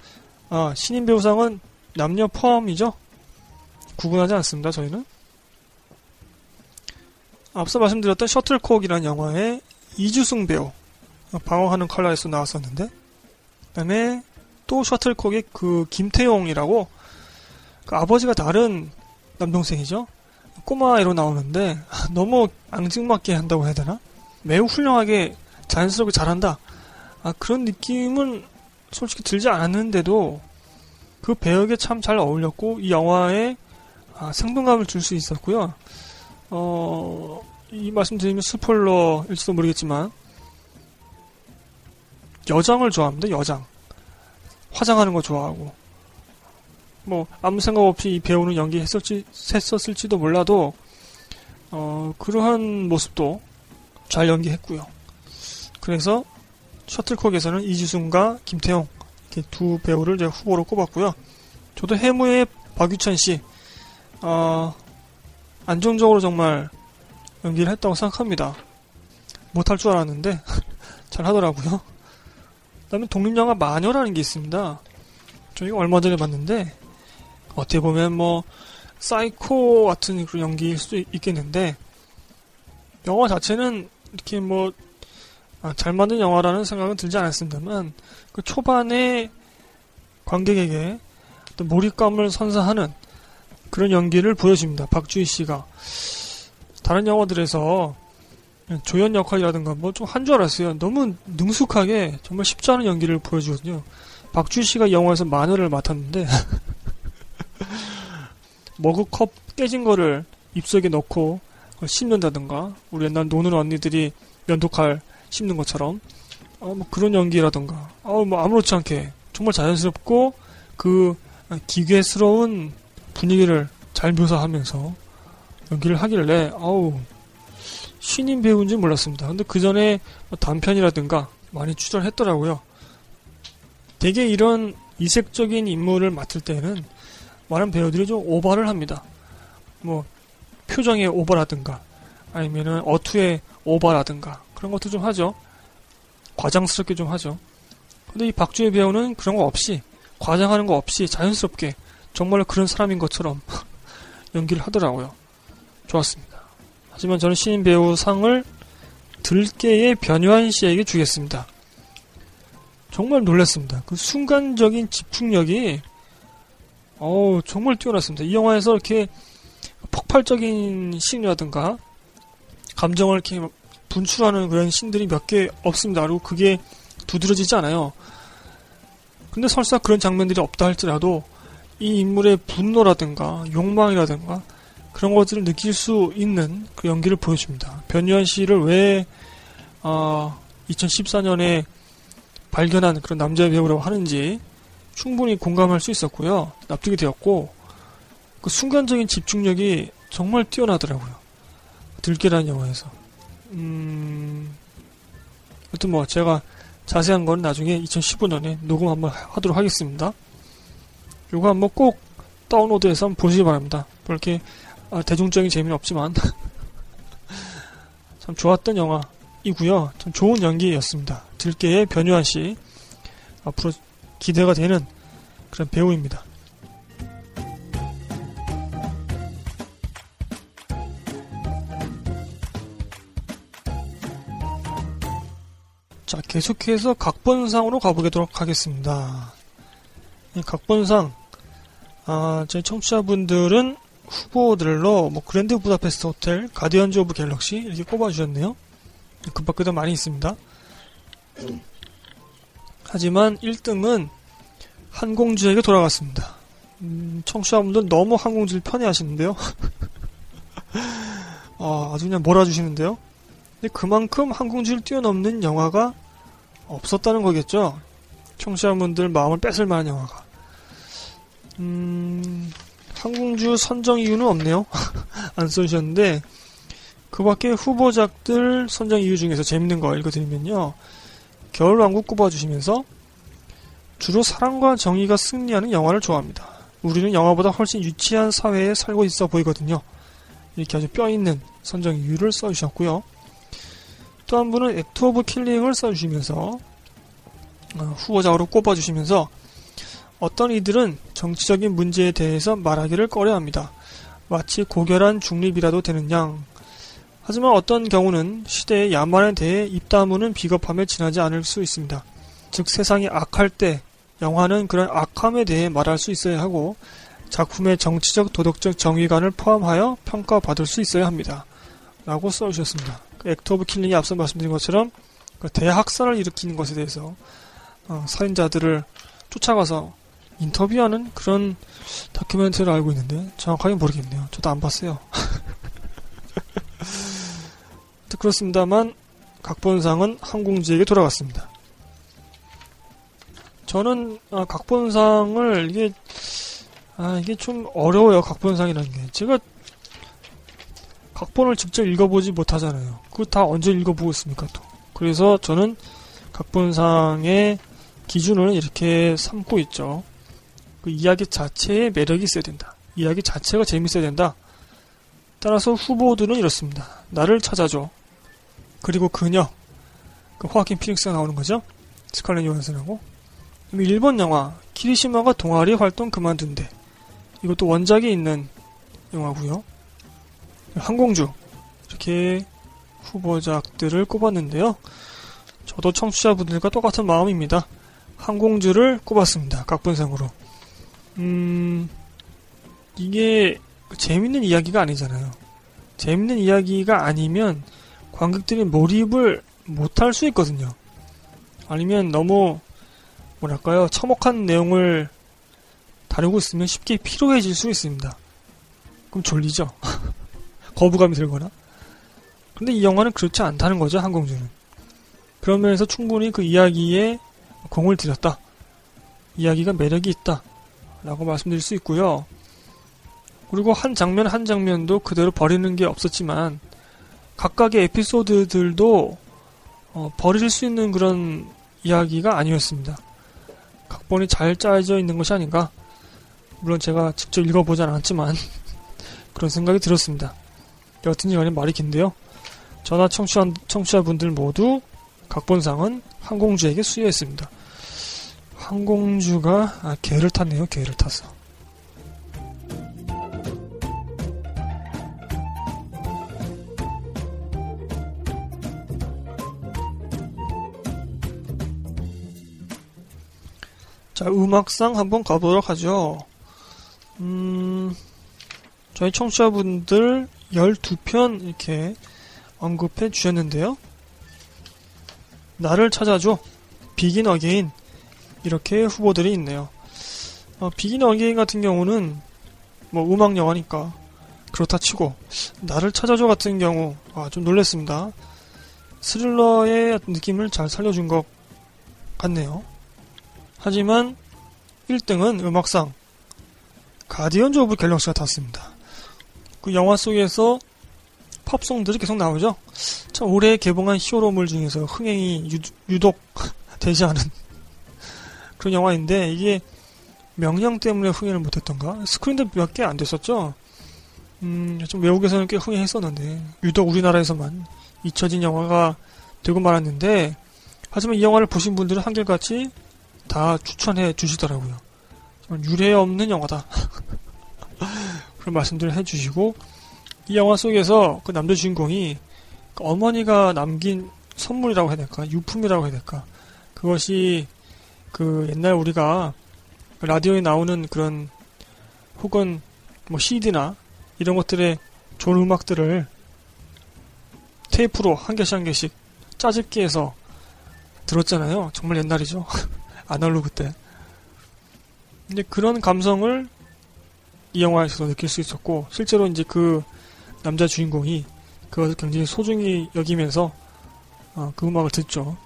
아, 신인 배우상은 남녀 포함이죠? 구분하지 않습니다, 저희는. 앞서 말씀드렸던 셔틀콕이라는 영화에 이주승 배우 방어하는 컬러에서 나왔었는데 그 다음에 또 셔틀콕의 그 김태용이라고 그 아버지가 다른 남동생이죠 꼬마애로 나오는데 너무 앙증맞게 한다고 해야 되나 매우 훌륭하게 자연스럽게 잘한다 아 그런 느낌은 솔직히 들지 않았는데도 그 배역에 참 잘 어울렸고 이 영화에 아, 생동감을 줄 수 있었고요 어, 이 말씀 드리면 스포일러일지도 모르겠지만, 여장을 좋아합니다, 여장. 화장하는 거 좋아하고. 뭐, 아무 생각 없이 이 배우는 연기했었지, 했었을지도 몰라도, 어, 그러한 모습도 잘 연기했고요. 그래서, 셔틀콕에서는 이지순과 김태용, 이렇게 두 배우를 제가 후보로 꼽았고요. 저도 해무의 박유천 씨, 어, 안정적으로 정말 연기를 했다고 생각합니다. 못할 줄 알았는데 잘 하더라고요. 그다음에 독립영화 마녀라는 게 있습니다. 저희가 얼마 전에 봤는데 어떻게 보면 뭐 사이코 같은 그런 연기일 수도 있겠는데 영화 자체는 이렇게 뭐 잘 아, 만든 영화라는 생각은 들지 않았습니다만 그 초반에 관객에게 몰입감을 선사하는 그런 연기를 보여줍니다. 박주희 씨가. 다른 영화들에서 조연 역할이라든가 뭐 좀 한 줄 알았어요. 너무 능숙하게 정말 쉽지 않은 연기를 보여주거든요. 박주희 씨가 영화에서 마녀를 맡았는데 머그컵 깨진 거를 입속에 넣고 씹는다든가 우리 옛날 노는 언니들이 면도칼 씹는 것처럼 어, 뭐 그런 연기라든가 어, 뭐 아무렇지 않게 정말 자연스럽고 그 기괴스러운 분위기를 잘 묘사하면서 연기를 하길래 아우 신인 배우인지 몰랐습니다. 근데 그 전에 뭐 단편이라든가 많이 출연했더라고요. 대개 이런 이색적인 인물을 맡을 때는 많은 배우들이 좀 오버를 합니다. 뭐 표정의 오버라든가 아니면은 어투의 오버라든가 그런 것도 좀 하죠. 과장스럽게 좀 하죠. 근데 이 박주희 배우는 그런 거 없이 과장하는 거 없이 자연스럽게 정말로 그런 사람인 것처럼 연기를 하더라고요. 좋았습니다. 하지만 저는 신인 배우 상을 들깨의 변요한 씨에게 주겠습니다. 정말 놀랐습니다. 그 순간적인 집중력이 어우 정말 뛰어났습니다. 이 영화에서 이렇게 폭발적인 씬이라든가 감정을 이렇게 분출하는 그런 씬들이 몇 개 없습니다. 그리고 그게 두드러지지 않아요. 근데 설사 그런 장면들이 없다 할지라도 이 인물의 분노라든가 욕망이라든가 그런 것들을 느낄 수 있는 그 연기를 보여줍니다. 변유한 씨를 왜 어, 2014년에 발견한 그런 남자 배우라고 하는지 충분히 공감할 수 있었고요. 납득이 되었고 그 순간적인 집중력이 정말 뛰어나더라고요. 들깨라는 영화에서. 음, 하여튼 뭐 제가 자세한 건 나중에 2015년에 녹음 한번 하도록 하겠습니다. 요거 한번 꼭 다운로드해서 한번 보시기 바랍니다. 그렇게 아, 대중적인 재미는 없지만 참 좋았던 영화이고요. 참 좋은 연기였습니다. 들깨의 변유한 씨 앞으로 기대가 되는 그런 배우입니다. 자, 계속해서 각본상으로 가보도록 하겠습니다. 이 각본상, 아, 저희 청취자분들은 후보들로 뭐 그랜드 부다페스트 호텔, 가디언즈 오브 갤럭시 이렇게 꼽아주셨네요. 그 밖에도 많이 있습니다. 하지만 1등은 한공주에게 돌아갔습니다. 음, 청취자분들 너무 항공주를 편애하시는데요. 아, 아주 그냥 몰아주시는데요. 근데 그만큼 항공주를 뛰어넘는 영화가 없었다는 거겠죠. 청취자분들 마음을 뺏을 만한 영화가. 음, 항공주 선정 이유는 없네요. 안 써주셨는데, 그 밖에 후보작들 선정 이유 중에서 재밌는 거 읽어드리면요. 겨울왕국 꼽아주시면서, 주로 사랑과 정의가 승리하는 영화를 좋아합니다. 우리는 영화보다 훨씬 유치한 사회에 살고 있어 보이거든요. 이렇게 아주 뼈있는 선정 이유를 써주셨고요. 또 한 분은 액트 오브 킬링을 써주시면서 어, 후보작으로 꼽아주시면서 어떤 이들은 정치적인 문제에 대해서 말하기를 꺼려합니다. 마치 고결한 중립이라도 되는 양. 하지만 어떤 경우는 시대의 야만에 대해 입 다무는 비겁함에 지나지 않을 수 있습니다. 즉 세상이 악할 때 영화는 그런 악함에 대해 말할 수 있어야 하고 작품의 정치적 도덕적 정의관을 포함하여 평가받을 수 있어야 합니다. 라고 써주셨습니다. 그 액트 오브 킬링이 앞서 말씀드린 것처럼 그 대학살을 일으키는 것에 대해서 어, 살인자들을 쫓아가서 인터뷰하는 그런 다큐멘터리를 알고 있는데 정확하게 모르겠네요. 저도 안 봤어요. 그렇습니다만 각본상은 항공지에게 돌아갔습니다. 저는 아, 각본상을 이게 아 이게 좀 어려워요 각본상이라는 게 제가 각본을 직접 읽어보지 못하잖아요. 그거 다 언제 읽어보고 있습니까 또. 그래서 저는 각본상의 기준을 이렇게 삼고 있죠. 그 이야기 자체에 매력이 있어야 된다. 이야기 자체가 재밌어야 된다. 따라서 후보들은 이렇습니다. 나를 찾아줘. 그리고 그녀. 그 호아킨 피닉스가 나오는 거죠. 스칼렛 요한슨하고. 일본 영화 키리시마가 동아리 활동 그만둔대. 이것도 원작이 있는 영화고요. 항공주 이렇게 후보작들을 꼽았는데요. 저도 청취자분들과 똑같은 마음입니다. 항공주를 꼽았습니다. 각본상으로. 음, 이게 재밌는 이야기가 아니잖아요. 재밌는 이야기가 아니면 관객들이 몰입을 못할 수 있거든요. 아니면 너무 뭐랄까요 처먹한 내용을 다루고 있으면 쉽게 피로해질 수 있습니다. 그럼 졸리죠. 거부감이 들거나. 근데 이 영화는 그렇지 않다는 거죠, 항공주는. 그러면서 충분히 그 이야기에 공을 들였다. 이야기가 매력이 있다. 라고 말씀드릴 수 있고요. 그리고 한 장면 한 장면도 그대로 버리는 게 없었지만 각각의 에피소드들도 어, 버릴 수 있는 그런 이야기가 아니었습니다. 각본이 잘 짜여져 있는 것이 아닌가. 물론 제가 직접 읽어보진 않았지만 그런 생각이 들었습니다. 여튼지 간에 말이 긴데요. 전화 청취자, 청취자분들 모두 각본상은 항공주에게 수여했습니다. 항공주가 아, 개를 탔네요. 개를 탔어. 자, 음악상 한번 가보도록 하죠. 음, 저희 청취자분들 12편 이렇게 언급해 주셨는데요. 나를 찾아줘. 비긴 어게인. 이렇게 후보들이 있네요. 어, 비긴 어게인 같은 경우는 뭐 음악 영화니까 그렇다 치고 나를 찾아줘 같은 경우 아, 좀 놀랬습니다. 스릴러의 느낌을 잘 살려준 것 같네요. 하지만 1등은 음악상 가디언즈 오브 갤럭시가 탔습니다. 그 영화 속에서 팝송들이 계속 나오죠. 참 올해 개봉한 히어로물 중에서 흥행이 유, 독 되지 않은 그런 영화인데 이게 명량 때문에 흥행을 못했던가 스크린도 몇 개 안 됐었죠. 음, 좀 외국에서는 꽤 흥행했었는데 유독 우리나라에서만 잊혀진 영화가 되고 말았는데 하지만 이 영화를 보신 분들은 한결같이 다 추천해 주시더라고요. 유례 없는 영화다. 그런 말씀들을 해주시고 이 영화 속에서 그 남자 주인공이 그 어머니가 남긴 선물이라고 해야 될까 유품이라고 해야 될까 그것이 그 옛날 우리가 라디오에 나오는 그런 혹은 뭐 CD나 이런 것들의 좋은 음악들을 테이프로 한 개씩 한 개씩 짜집기 해서 들었잖아요. 정말 옛날이죠. 아날로그 때. 근데 그런 감성을 이 영화에서 느낄 수 있었고 실제로 이제 그 남자 주인공이 그것을 굉장히 소중히 여기면서 어, 그 음악을 듣죠.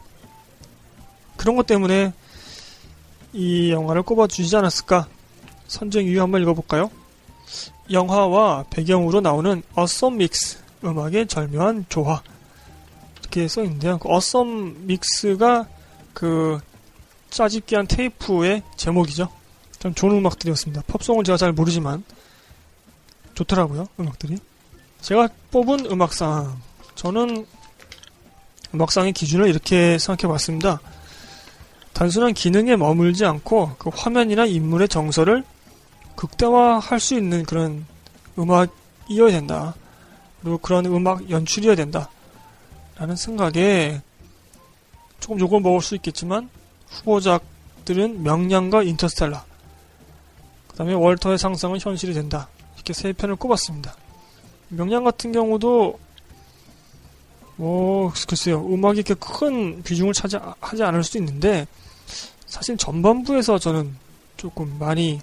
그런 것 때문에 이 영화를 꼽아주시지 않았을까? 선정 이유 한번 읽어볼까요? 영화와 배경으로 나오는 어썸 믹스 음악의 절묘한 조화 이렇게 써있는데요. 그 어썸 믹스가 그 짜집기한 테이프의 제목이죠. 참 좋은 음악들이었습니다. 팝송을 제가 잘 모르지만 좋더라고요. 음악들이. 제가 뽑은 음악상 저는 음악상의 기준을 이렇게 생각해 봤습니다. 단순한 기능에 머물지 않고 그 화면이나 인물의 정서를 극대화할 수 있는 그런 음악이어야 된다. 그리고 그런 음악 연출이어야 된다. 라는 생각에 조금 욕을 먹을 수 있겠지만 후보작들은 명량과 인터스텔라 그 다음에 월터의 상상은 현실이 된다. 이렇게 세 편을 꼽았습니다. 명량 같은 경우도 뭐 글쎄요 음악이 이렇게 큰 비중을 차지하지 않을 수 있는데 사실 전반부에서 저는 조금 많이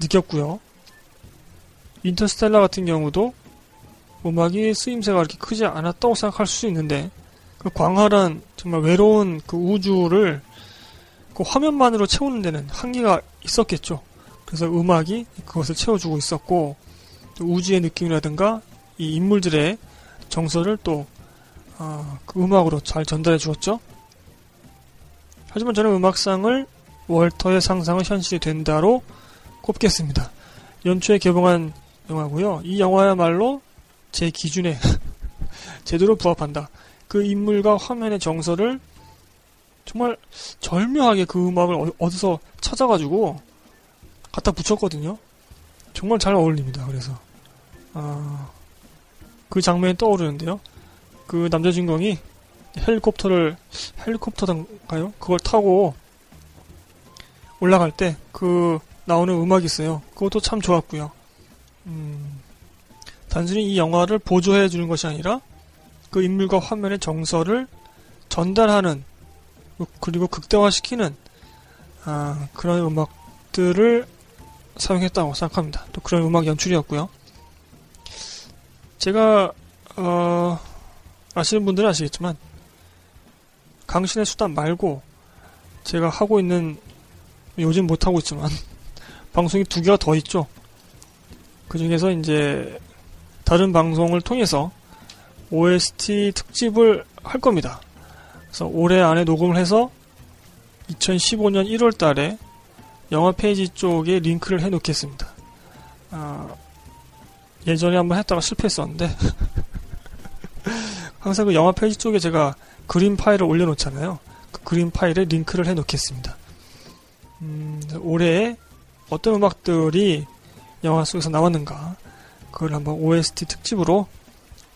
느꼈고요. 인터스텔라 같은 경우도 음악이 쓰임새가 그렇게 크지 않았다고 생각할 수 있는데 그 광활한 정말 외로운 그 우주를 그 화면만으로 채우는 데는 한계가 있었겠죠. 그래서 음악이 그것을 채워주고 있었고 우주의 느낌이라든가 이 인물들의 정서를 또 어, 그 음악으로 잘 전달해 주었죠. 하지만 저는 음악상을 월터의 상상은 현실이 된다로 꼽겠습니다. 연초에 개봉한 영화고요. 이 영화야말로 제 기준에 제대로 부합한다. 그 인물과 화면의 정서를 정말 절묘하게 그 음악을 어, 어디서 찾아가지고 갖다 붙였거든요. 정말 잘 어울립니다. 그래서 아, 그 장면이 떠오르는데요. 그 남자 주인공이 헬리콥터를 헬리콥터던가요? 그걸 타고 올라갈 때 그 나오는 음악이 있어요. 그것도 참 좋았고요. 음, 단순히 이 영화를 보조해 주는 것이 아니라 그 인물과 화면의 정서를 전달하는 그리고 극대화시키는 아, 그런 음악들을 사용했다고 생각합니다. 또 그런 음악 연출이었고요. 제가 어, 아시는 분들은 아시겠지만 강신의 수단 말고 제가 하고 있는 요즘 못 하고 있지만 방송이 두 개가 더 있죠. 그 중에서 이제 다른 방송을 통해서 OST 특집을 할 겁니다. 그래서 올해 안에 녹음을 해서 2015년 1월 달에 영화 페이지 쪽에 링크를 해 놓겠습니다. 아, 예전에 한번 했다가 실패했었는데 항상 그 영화 페이지 쪽에 제가 그림 파일을 올려놓잖아요. 그 그림 파일에 링크를 해 놓겠습니다. 음, 올해 어떤 음악들이 영화 속에서 나왔는가 그걸 한번 OST 특집으로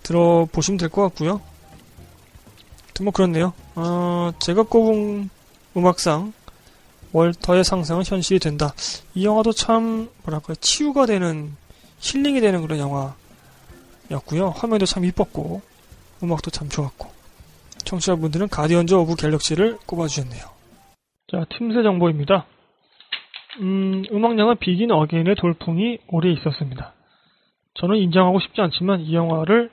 들어보시면 될 것 같고요. 뭐 그렇네요. 어, 제가 꼽은 음악상 월터의 상상은 현실이 된다. 이 영화도 참 뭐랄까 치유가 되는 힐링이 되는 그런 영화였고요. 화면도 참 이뻤고 음악도 참 좋았고 청취자분들은 가디언즈 오브 갤럭시를 꼽아주셨네요. 자, 틈새 정보입니다. 음, 음악영화 비긴 어게인의 돌풍이 올해 있었습니다. 저는 인정하고 싶지 않지만 이 영화를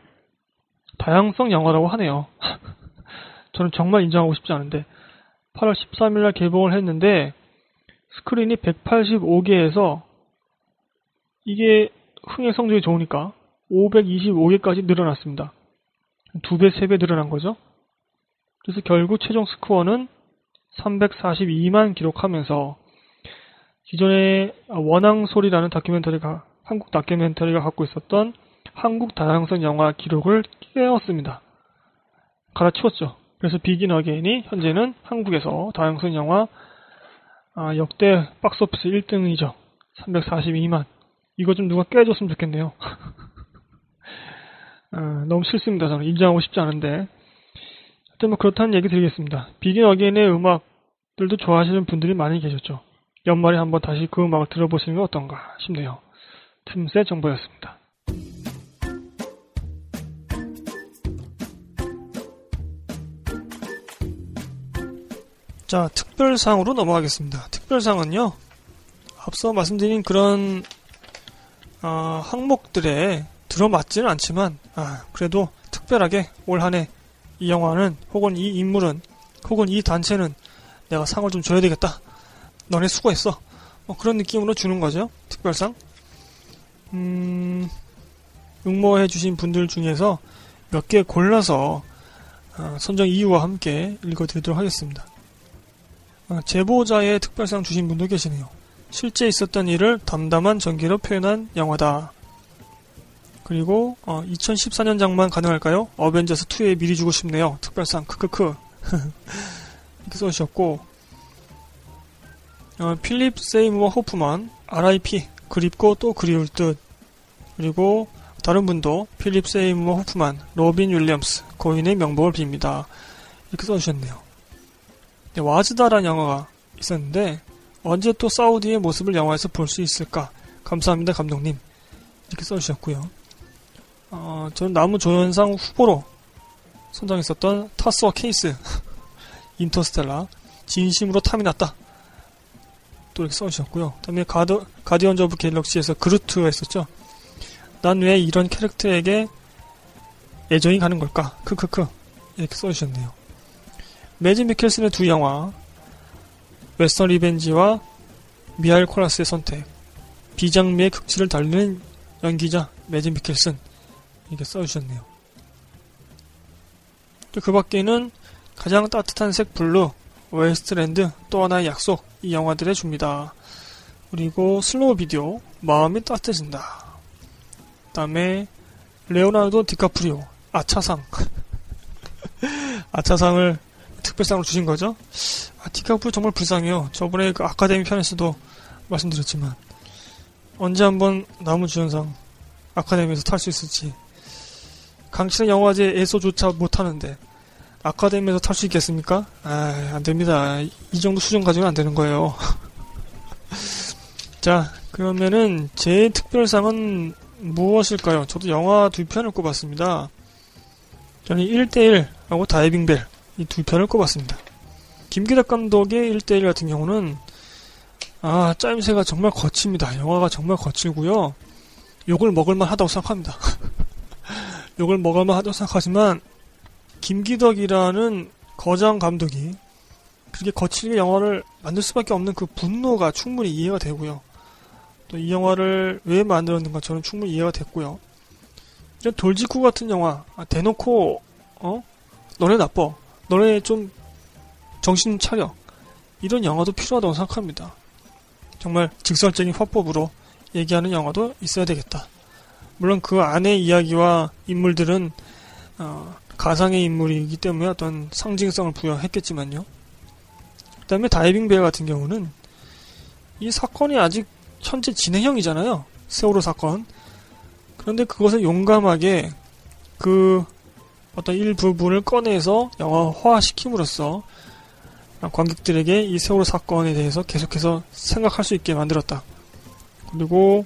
다양성 영화라고 하네요. 저는 정말 인정하고 싶지 않은데 8월 13일 날 개봉을 했는데 스크린이 185개에서 이게 흥행 성적이 좋으니까 525개까지 늘어났습니다. 두 배, 세배 늘어난 거죠. 그래서 결국 최종 스코어는 342만 기록하면서 기존에 원앙소리라는 다큐멘터리가 한국 다큐멘터리가 갖고 있었던 한국 다양성 영화 기록을 깨웠습니다. 갈아치웠죠. 그래서 비긴 어게인이 현재는 한국에서 다양성 영화 아, 역대 박스오피스 1등이죠. 342만. 이거 좀 누가 깨줬으면 좋겠네요. 아, 너무 싫습니다. 저는 인정하고 싶지 않은데. 하여튼 뭐 그렇다는 얘기 드리겠습니다. 비긴 어게인의 음악들도 좋아하시는 분들이 많이 계셨죠. 연말에 한번 다시 그 음악을 들어보시는 게 어떤가 싶네요. 틈새 정보였습니다. 자, 특별상으로 넘어가겠습니다. 특별상은요, 앞서 말씀드린 그런, 어, 항목들에 들어맞지는 않지만, 아, 그래도 특별하게 올 한 해 이 영화는, 혹은 이 인물은, 혹은 이 단체는 내가 상을 좀 줘야 되겠다. 너네 수고했어. 뭐 그런 느낌으로 주는 거죠. 특별상. 음, 응모해 주신 분들 중에서 몇 개 골라서 어, 선정 이유와 함께 읽어드리도록 하겠습니다. 어, 제보자의 특별상 주신 분도 계시네요. 실제 있었던 일을 담담한 전개로 표현한 영화다. 그리고 어, 2014년장만 가능할까요? 어벤져스 2에 미리 주고 싶네요. 특별상 크크크 이렇게 써주셨고 어, 필립 세이무어 호프만 RIP 그립고 또 그리울 듯 그리고 다른 분도 필립 세이무어 호프만 로빈 윌리엄스 고인의 명복을 빕니다. 이렇게 써주셨네요. 네, 와즈다라는 영화가 있었는데 언제 또 사우디의 모습을 영화에서 볼 수 있을까? 감사합니다 감독님 이렇게 써주셨고요. 어, 저는 남우 조연상 후보로 선정했었던 타스와 케이스 인터스텔라 진심으로 탐이 났다 또 이렇게 써주셨고요. 다음에 가드, 가디언즈 오브 갤럭시에서 그루트가 있었죠. 난 왜 이런 캐릭터에게 애정이 가는 걸까? 크크크 이렇게 써주셨네요. 매즈 미켈슨의 두 영화 웨스턴 리벤지와 미하엘 콜하스의 선택 비장미의 극치를 달리는 연기자 매즈 미켈슨 이렇게 써주셨네요. 또 그 밖에는 가장 따뜻한 색 블루, 웨스트랜드, 또 하나의 약속 이 영화들에 줍니다. 그리고 슬로우 비디오 마음이 따뜻해진다. 그다음에 레오나르도 디카프리오 아차상 아차상을 특별상으로 주신 거죠. 아, 디카프리오 정말 불쌍해요. 저번에 그 아카데미 편에서도 말씀드렸지만 언제 한번 남우주연상 아카데미에서 탈 수 있을지 강치는 영화제 에서조차 못하는데 아카데미에서 탈 수 있겠습니까? 아, 안 됩니다. 이 정도 수준 가지고는 안 되는 거예요. 자, 그러면은 제 특별상은 무엇일까요? 저도 영화 두 편을 꼽았습니다. 저는 1대1하고 다이빙 벨 이 두 편을 꼽았습니다. 김기덕 감독의 1대1 같은 경우는 아, 짜임새가 정말 거칩니다. 영화가 정말 거칠고요. 욕을 먹을만 하다고 생각합니다. 욕을 먹을만 하다고 생각하지만 김기덕이라는 거장 감독이 그렇게 거칠게 영화를 만들 수밖에 없는 그 분노가 충분히 이해가 되고요. 또 이 영화를 왜 만들었는가 저는 충분히 이해가 됐고요. 이런 돌직구 같은 영화 아, 대놓고 어 너네 나빠 너네 좀 정신 차려 이런 영화도 필요하다고 생각합니다. 정말 직설적인 화법으로 얘기하는 영화도 있어야 되겠다. 물론 그 안의 이야기와 인물들은 어, 가상의 인물이기 때문에 어떤 상징성을 부여했겠지만요. 그 다음에 다이빙 베어 같은 경우는 이 사건이 아직 현재 진행형이잖아요. 세월호 사건. 그런데 그것을 용감하게 그 어떤 일부분을 꺼내서 영화화시킴으로써 관객들에게 이 세월호 사건에 대해서 계속해서 생각할 수 있게 만들었다. 그리고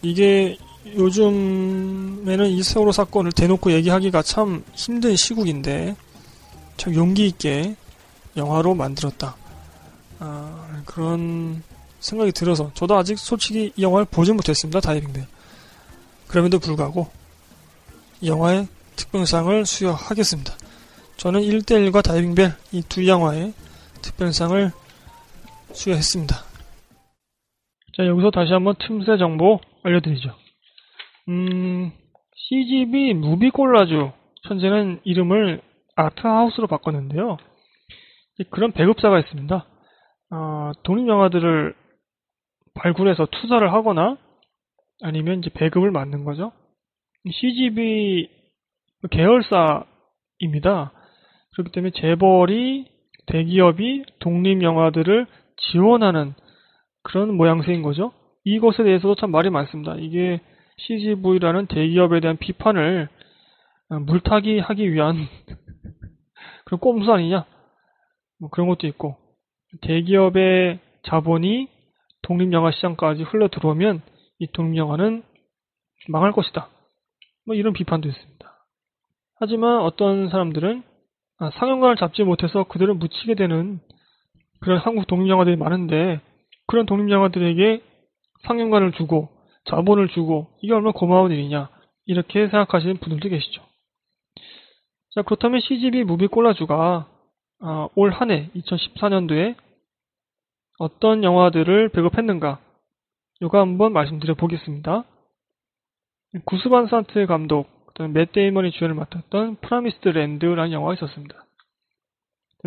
이게 요즘에는 이 세월호 사건을 대놓고 얘기하기가 참 힘든 시국인데 참 용기 있게 영화로 만들었다. 아, 그런 생각이 들어서 저도 아직 솔직히 이 영화를 보진 못했습니다. 다이빙데. 그럼에도 불구하고 이 영화의 특별상을 수여하겠습니다. 저는 1대1과 다이빙벨 이 두 영화의 특별상을 수여했습니다. 자, 여기서 다시 한번 틈새 정보 알려드리죠. 음, CGV 무비 콜라주 현재는 이름을 아트하우스로 바꿨는데요. 그런 배급사가 있습니다. 어, 독립영화들을 발굴해서 투자를 하거나 아니면 이제 배급을 맡는 거죠. CGV 계열사입니다. 그렇기 때문에 재벌이 대기업이 독립 영화들을 지원하는 그런 모양새인 거죠. 이것에 대해서도 참 말이 많습니다. 이게 CGV라는 대기업에 대한 비판을 물타기 하기 위한 그런 꼼수 아니냐? 뭐 그런 것도 있고 대기업의 자본이 독립 영화 시장까지 흘러 들어오면 이 독립 영화는 망할 것이다. 뭐 이런 비판도 있습니다. 하지만 어떤 사람들은 아, 상영관을 잡지 못해서 그들을 묻히게 되는 그런 한국 독립영화들이 많은데 그런 독립영화들에게 상영관을 주고 자본을 주고 이게 얼마나 고마운 일이냐 이렇게 생각하시는 분들도 계시죠. 자 그렇다면 CGV 무비 콜라주가 아, 올 한 해 2014년도에 어떤 영화들을 배급했는가 이거 한번 말씀드려 보겠습니다. 구스반 산트 감독, 맷 데이먼이 주연을 맡았던 프라미스드 랜드라는 영화가 있었습니다.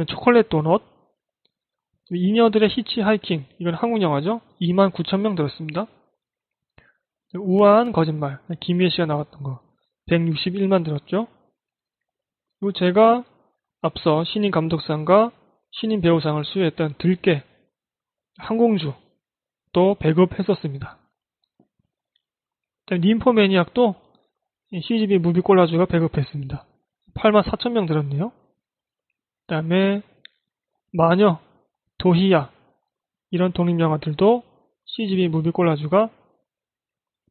초콜릿 도넛, 이녀들의 히치 하이킹, 이건 한국 영화죠. 2만 9천 명 들었습니다. 우아한 거짓말, 김희애 씨가 나왔던 거, 161만 들었죠. 그리고 제가 앞서 신인 감독상과 신인 배우상을 수여했던 들깨, 항공주 또 배급했었습니다. 림포매니악도 CGV 무비 콜라주가 배급했습니다. 8만 4천 명 들었네요. 그 다음에 마녀, 도희야 이런 독립영화들도 CGV 무비 콜라주가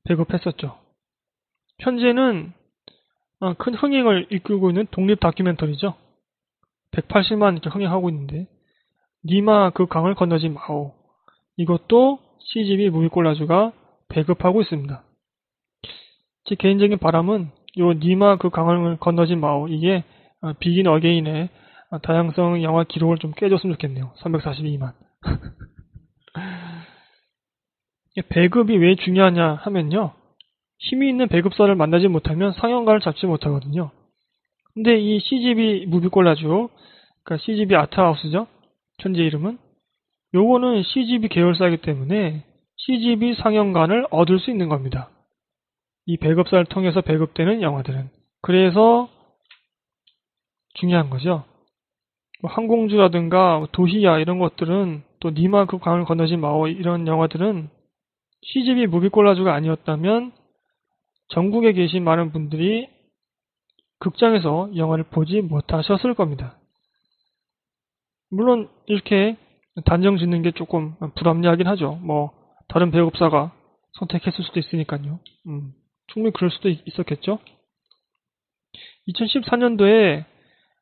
배급했었죠. 현재는 아, 큰 흥행을 이끌고 있는 독립 다큐멘터리죠. 180만 이렇게 흥행하고 있는데 니마 그 강을 건너지 마오 이것도 CGV 무비 콜라주가 배급하고 있습니다. 제 개인적인 바람은 요 니마 그 강을 건너지 마오 이게 비긴 어게인의 다양성 영화 기록을 좀 깨줬으면 좋겠네요. 342만. 배급이 왜 중요하냐 하면요. 힘이 있는 배급사를 만나지 못하면 상영관을 잡지 못하거든요. 근데 이 CGV 무비 콜라주, 그러니까 CGV 아트하우스죠. 현재 이름은. 요거는 CGV 계열사이기 때문에 CGV 상영관을 얻을 수 있는 겁니다. 이 배급사를 통해서 배급되는 영화들은. 그래서 중요한 거죠. 뭐 항공주라든가 도희야 이런 것들은 또 니마 그 강을 건너지 마오 이런 영화들은 CGV 무비콜라주가 아니었다면 전국에 계신 많은 분들이 극장에서 영화를 보지 못하셨을 겁니다. 물론 이렇게 단정 짓는 게 조금 불합리하긴 하죠. 뭐 다른 배급사가 선택했을 수도 있으니까요. 음, 충분히 그럴 수도 있었겠죠. 2014년도에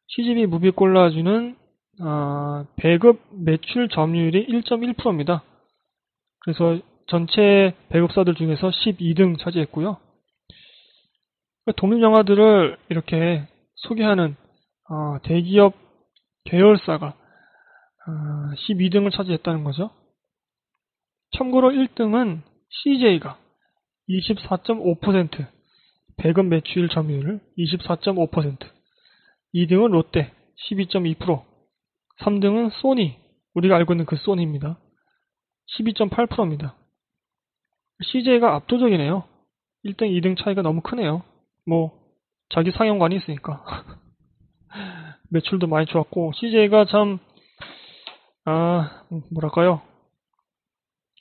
CGV 무비콜라주는 어, 배급 매출 점유율이 1.1%입니다. 그래서 전체 배급사들 중에서 12등 차지했고요. 독립 영화들을 이렇게 소개하는 어, 대기업 계열사가 어, 12등을 차지했다는 거죠. 참고로 1등은 CJ가 24.5% 배급 매출 점유율 24.5% 2등은 롯데 12.2% 3등은 소니 우리가 알고 있는 그 소니입니다. 12.8%입니다. CJ가 압도적이네요. 1등, 2등 차이가 너무 크네요. 뭐 자기 상영관이 있으니까 매출도 많이 좋았고 CJ가 참 아, 뭐랄까요?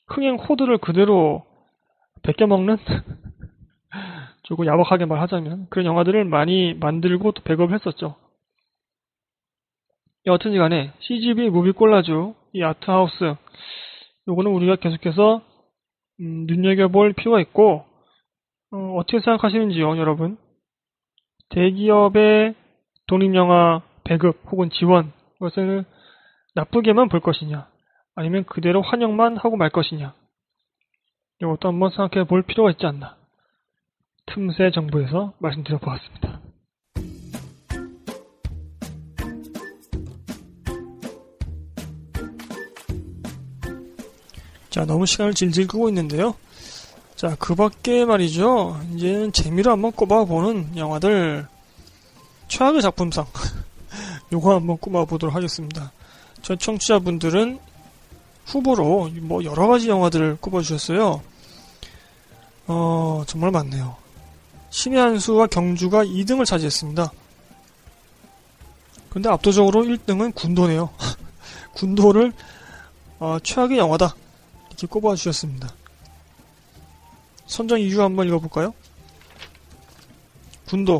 흥행 코드를 그대로 베껴먹는? 조금 야박하게 말하자면 그런 영화들을 많이 만들고 또 배급을 했었죠. 여튼지 간에 CGV 무비 콜라주, 이 아트하우스, 요거는 우리가 계속해서 음, 눈여겨볼 필요가 있고 어, 떻게 생각하시는지요, 여러분? 대기업의 독립영화 배급 혹은 지원, 그것을 나쁘게만 볼 것이냐, 아니면 그대로 환영만 하고 말 것이냐, 이것도 한번 생각해 볼 필요가 있지 않나. 틈새 정부에서 말씀드려 보았습니다. 자, 너무 시간을 질질 끄고 있는데요. 자, 그 밖에 말이죠. 이제는 재미로 한번 꼽아보는 영화들, 최악의 작품상. 요거 한번 꼽아보도록 하겠습니다. 저 청취자분들은 후보로 뭐 여러 가지 영화들을 꼽아주셨어요. 어, 정말 많네요. 신의 한수와 경주가 2등을 차지했습니다. 근데 압도적으로 1등은 군도네요. 군도를 어, 최악의 영화다 이렇게 꼽아주셨습니다. 선정 이유 한번 읽어볼까요? 군도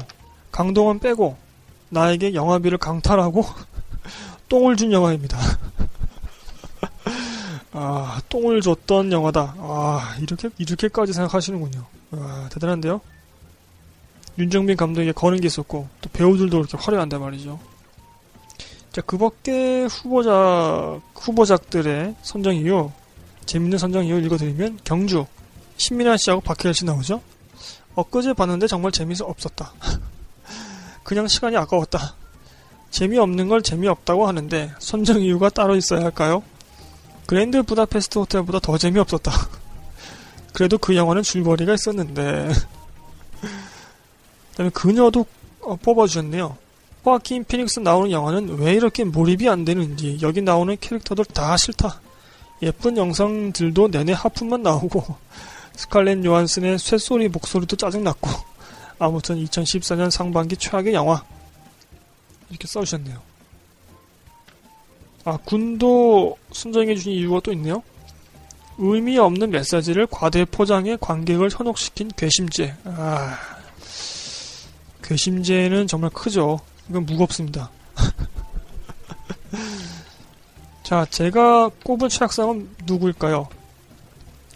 강동원 빼고 나에게 영화비를 강탈하고 똥을 준 영화입니다. 아, 똥을 줬던 영화다. 아, 이렇게, 이렇게까지 생각하시는군요. 아, 대단한데요? 윤정빈 감독에게 거는 게 있었고, 또 배우들도 그렇게 화려한단 말이죠. 자, 그 밖에 후보작, 후보작들의 선정 이유, 재밌는 선정 이유 읽어드리면, 경주, 신민아 씨하고 박해일 씨 나오죠? 엊그제 봤는데 정말 재미서 없었다. 그냥 시간이 아까웠다. 재미없는 걸 재미없다고 하는데, 선정 이유가 따로 있어야 할까요? 그랜드 부다페스트 호텔보다 더 재미없었다. 그래도 그 영화는 줄거리가 있었는데. 그다음에 그녀도 어, 뽑아주셨네요. 호아킨 피닉스 나오는 영화는 왜 이렇게 몰입이 안 되는지 여기 나오는 캐릭터들 다 싫다. 예쁜 영상들도 내내 하품만 나오고 스칼렛 요한슨의 쇳소리 목소리도 짜증났고 아무튼 2014년 상반기 최악의 영화 이렇게 써주셨네요. 아, 군도 순정해주신 이유가 또 있네요. 의미 없는 메시지를 과대 포장해 관객을 현혹시킨 괘씸죄. 아, 괘씸죄는 정말 크죠. 이건 무겁습니다. 자, 제가 꼽은 최악상은 누구일까요?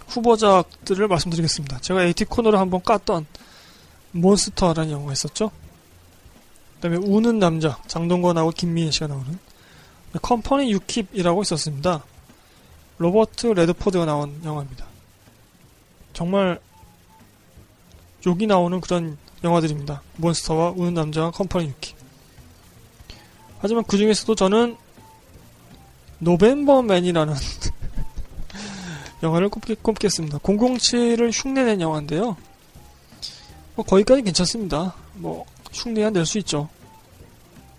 후보작들을 말씀드리겠습니다. 제가 AT 코너를 한번 깠던 몬스터라는 영화가 있었죠. 그 다음에 우는 남자, 장동건하고 김민희 씨가 나오는 컴퍼니 유킵이라고 있었습니다. 로버트 레드포드가 나온 영화입니다. 정말 욕이 나오는 그런 영화들입니다. 몬스터와 우는 남자와 컴퍼니 유킵. 하지만 그 중에서도 저는 노벤버맨이라는 영화를 꼽겠, 꼽겠습니다. 007을 흉내낸 영화인데요. 뭐 거기까지 괜찮습니다. 뭐 흉내야 낼 수 있죠.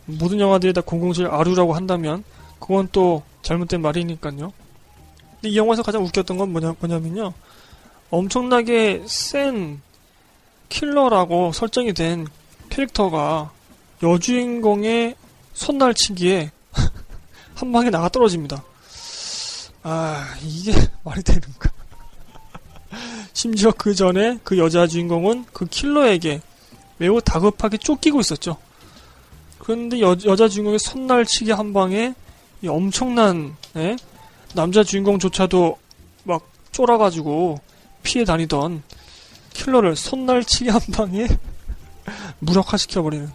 모든 영화들이 다 007 아류라고 한다면 그건 또 잘못된 말이니까요. 근데 이 영화에서 가장 웃겼던 건 뭐냐, 뭐냐면요. 엄청나게 센 킬러라고 설정이 된 캐릭터가 여주인공의 손날치기에 한 방에 나가 떨어집니다. 아, 이게 말이 되는가. 심지어 그 전에 그 여자 주인공은 그 킬러에게 매우 다급하게 쫓기고 있었죠. 그런데 여, 여자 주인공의 손날치기 한 방에 엄청난 예? 남자 주인공조차도 막 쫄아가지고 피해 다니던 킬러를 손날치기 한 방에 무력화시켜버리는.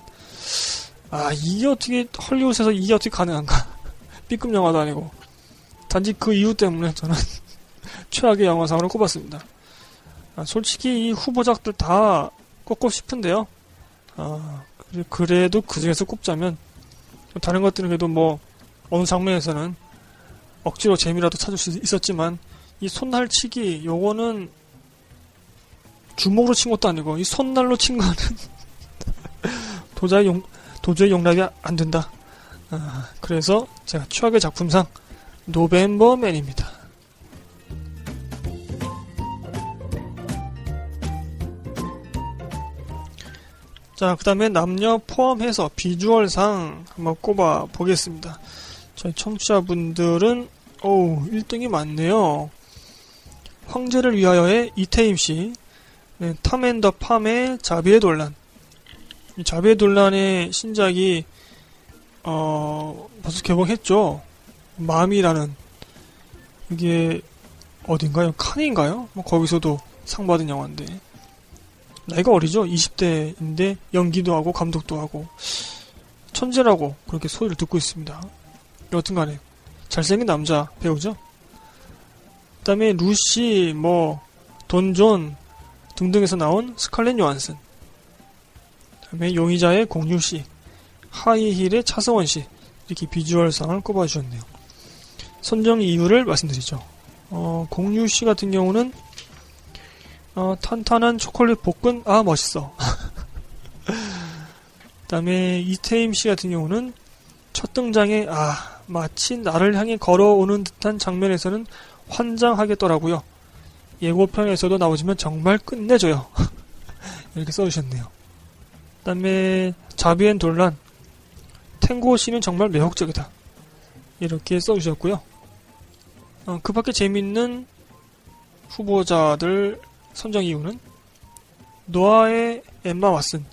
아 이게 어떻게 헐리우드에서 이게 어떻게 가능한가? B급 영화도 아니고. 단지 그 이유 때문에 저는 최악의 영화상으로 꼽았습니다. 아, 솔직히 이 후보작들 다 꼽고 싶은데요. 아, 그래도 그 중에서 꼽자면 다른 것들은 그래도 뭐 어느 장면에서는 억지로 재미라도 찾을 수 있었지만 이 손날치기 요거는 주먹으로 친 것도 아니고 이 손날로 친 거는 도저히 용 도저히 용납이 안 된다. 아, 그래서 제가 최악의 작품상 노벤버맨입니다. 자, 그 다음에 남녀 포함해서 비주얼상 한번 꼽아 보겠습니다. 저희 청취자분들은, 오 1등이 많네요. 황제를 위하여의 이태임 씨, 네, 탐앤더 팜의 자비의. 이 자비의 논란의 신작이, 어, 벌써 개봉했죠. 마음이라는, 이게, 어딘가요? 칸인가요? 뭐, 거기서도 상 받은 영화인데. 나이가 어리죠? 20대인데 연기도 하고 감독도 하고 천재라고 그렇게 소리를 듣고 있습니다. 여튼 간에 잘생긴 남자 배우죠? 그 다음에 루시, 뭐, 돈존 등등에서 나온 스칼렛 요한슨 그 다음에 용의자의 공유씨 하이힐의 차성원씨 이렇게 비주얼상을 꼽아주셨네요. 선정 이유를 말씀드리죠. 어, 공유씨 같은 경우는 어, 탄탄한 초콜릿 볶은 아 멋있어. 그다음에 이태임 씨 같은 경우는 첫 등장에 아 마치 나를 향해 걸어오는 듯한 장면에서는 환장하겠더라고요. 예고편에서도 나오지만 정말 끝내줘요. 이렇게 써주셨네요. 그다음에 자비엔 돌란 탱고 씨는 정말 매혹적이다. 이렇게 써주셨고요. 어, 그 밖에 재밌는 후보자들 선정 이유는 노아의 엠마 왓슨,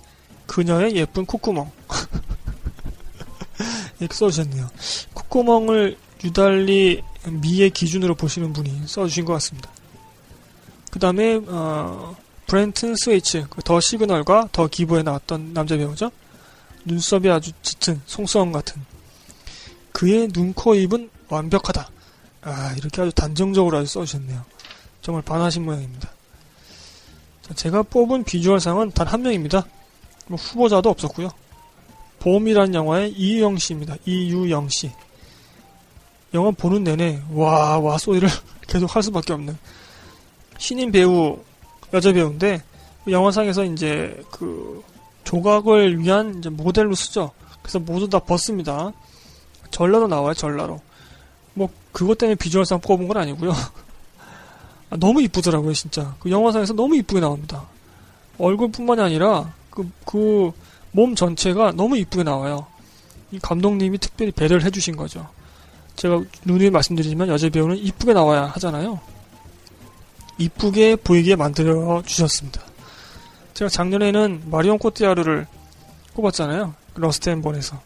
그녀의 예쁜 콧구멍. 이렇게 써주셨네요. 콧구멍을 유달리 미의 기준으로 보시는 분이 써주신 것 같습니다. 그 다음에 어, 브렌튼 스웨이츠, 그더 시그널과 더 기부에 나왔던 남자 배우죠. 눈썹이 아주 짙은 송수원 같은 그의 눈, 코, 입은 완벽하다. 아 이렇게 아주 단정적으로 아주 써주셨네요. 정말 반하신 모양입니다. 자, 제가 뽑은 비주얼상은 단 한 명입니다. 뭐 후보자도 없었고요. 봄이라는 영화의 이유영 씨입니다. 이유영 씨. 영화 보는 내내 와, 와 소리를 계속 할 수밖에 없는 신인 배우, 여자 배우인데 영화상에서 이제 그 조각을 위한 이제 모델로 쓰죠. 그래서 모두 다 벗습니다. 전라도 나와요, 전라로. 뭐 그것 때문에 비주얼상 뽑은 건 아니고요. 아, 너무 이쁘더라고요, 진짜. 그 영화상에서 너무 이쁘게 나옵니다. 얼굴뿐만이 아니라 그, 그, 몸 전체가 너무 이쁘게 나와요. 이 감독님이 특별히 배려를 해주신 거죠. 제가 누누이 말씀드리지만 여자 배우는 이쁘게 나와야 하잖아요. 이쁘게 보이게 만들어 주셨습니다. 제가 작년에는 마리온 코티아르를 꼽았잖아요. 러스트 앤 본에서.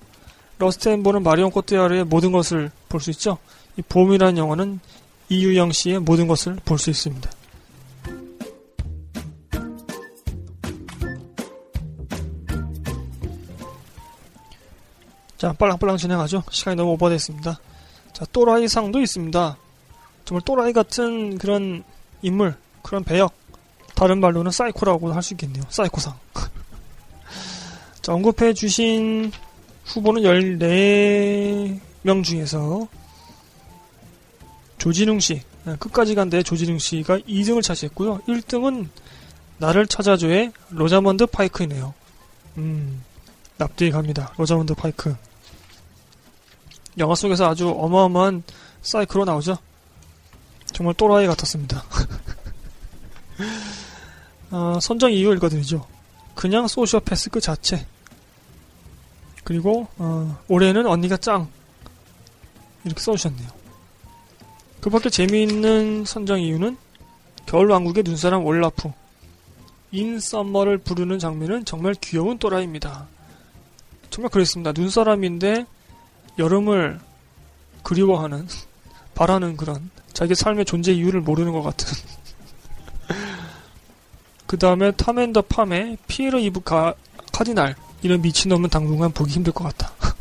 러스트 앤 본은 마리온 코티아르의 모든 것을 볼 수 있죠. 이 봄이라는 영화는 이유영 씨의 모든 것을 볼 수 있습니다. 자, 빨랑빨랑 진행하죠. 시간이 너무 오버됐습니다. 자, 또라이 상도 있습니다. 정말 또라이 같은 그런 인물, 그런 배역. 다른 말로는 사이코라고 할 수 있겠네요. 사이코상. 자, 언급해 주신 후보는 14명 중에서 조진웅 씨, 네, 끝까지 간다 조진웅 씨가 2등을 차지했고요. 1등은 나를 찾아줘의 로자먼드 파이크이네요. 음, 납득이 갑니다. 로자먼드 파이크. 영화 속에서 아주 어마어마한 사이코로 나오죠. 정말 또라이 같았습니다. 어, 선정 이유 읽어드리죠. 그냥 소시오패스 그 자체. 그리고 어, 올해는 언니가 짱 이렇게 써주셨네요. 그 밖에 재미있는 선정 이유는 겨울왕국의 눈사람 올라프 In Summer를 부르는 장면은 정말 귀여운 또라이입니다. 정말 그랬습니다. 눈사람인데 여름을 그리워하는 바라는 그런 자기 삶의 존재 이유를 모르는 것 같은 그 다음에 Tom at the Farm의 피에르 이브 가, 카디날 이런 미친놈은 당분간 보기 힘들 것 같다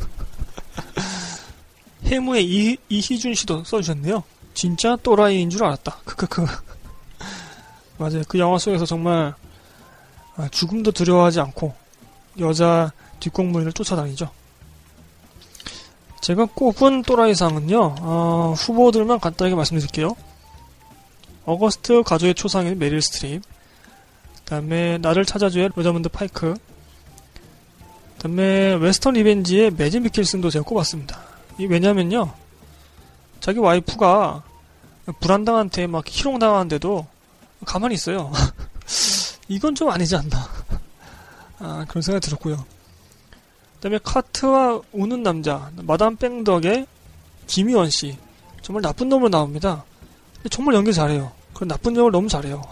해무의 이, 이희준 씨도 써주셨네요 진짜 또라이인 줄 알았다 크크크 맞아요 그 영화 속에서 정말 아, 죽음도 두려워하지 않고 여자 뒤꽁무니를 쫓아다니죠 제가 꼽은 또라이상은요, 어, 후보들만 간단하게 말씀드릴게요. 어거스트 가족의 초상인 메릴 스트립, 그 다음에 나를 찾아줘의 로자문드 파이크, 그 다음에 웨스턴 리벤지의 매즈 미켈슨도 제가 꼽았습니다. 이 왜냐면요, 자기 와이프가 불안당한테 막 희롱당하는데도 가만히 있어요. 이건 좀 아니지 않나. 아, 그런 생각이 들었고요. 그다음에 카트와 우는 남자 마담 뺑덕의 김희원 씨 정말 나쁜 놈으로 나옵니다. 정말 연기 잘해요. 그런 나쁜 점을 너무 잘해요.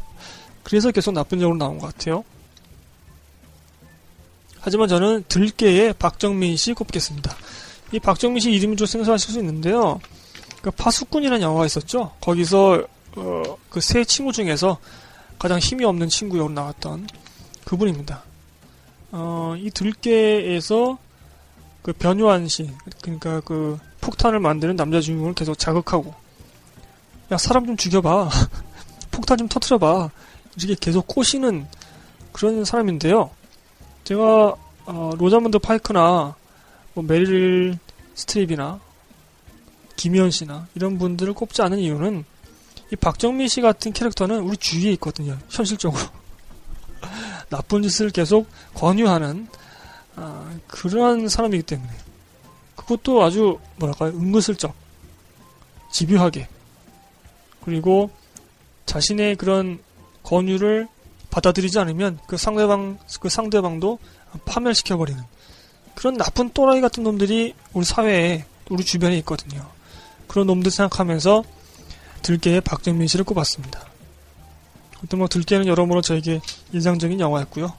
그래서 계속 나쁜 점으로 나온 것 같아요. 하지만 저는 들깨의 박정민 씨 꼽겠습니다. 이 박정민 씨 이름이 좀 생소하실 수 있는데요. 그 파수꾼이라는 영화가 있었죠. 거기서 어, 그 세 친구 중에서 가장 힘이 없는 친구 역으로 나왔던 그분입니다. 어, 이 들깨에서 그 변요한 씨, 그러니까 그 폭탄을 만드는 남자 주인공을 계속 자극하고, 야, 사람 좀 죽여봐. 폭탄 좀 터트려봐. 이렇게 계속 꼬시는 그런 사람인데요. 제가, 어, 로자문드 파이크나, 뭐 메릴 스트립이나, 김희연 씨나, 이런 분들을 꼽지 않은 이유는, 이 박정민 씨 같은 캐릭터는 우리 주위에 있거든요. 현실적으로. 나쁜 짓을 계속 권유하는 아, 그러한 사람이기 때문에 그것도 아주 뭐랄까요 은근슬쩍 집요하게 그리고 자신의 그런 권유를 받아들이지 않으면 그 상대방 그 상대방도 파멸시켜 버리는 그런 나쁜 또라이 같은 놈들이 우리 사회에 우리 주변에 있거든요. 그런 놈들 생각하면서 들깨의 박정민 씨를 꼽았습니다. 그때 뭐 들깨는 여러모로 저에게 인상적인 영화였고요.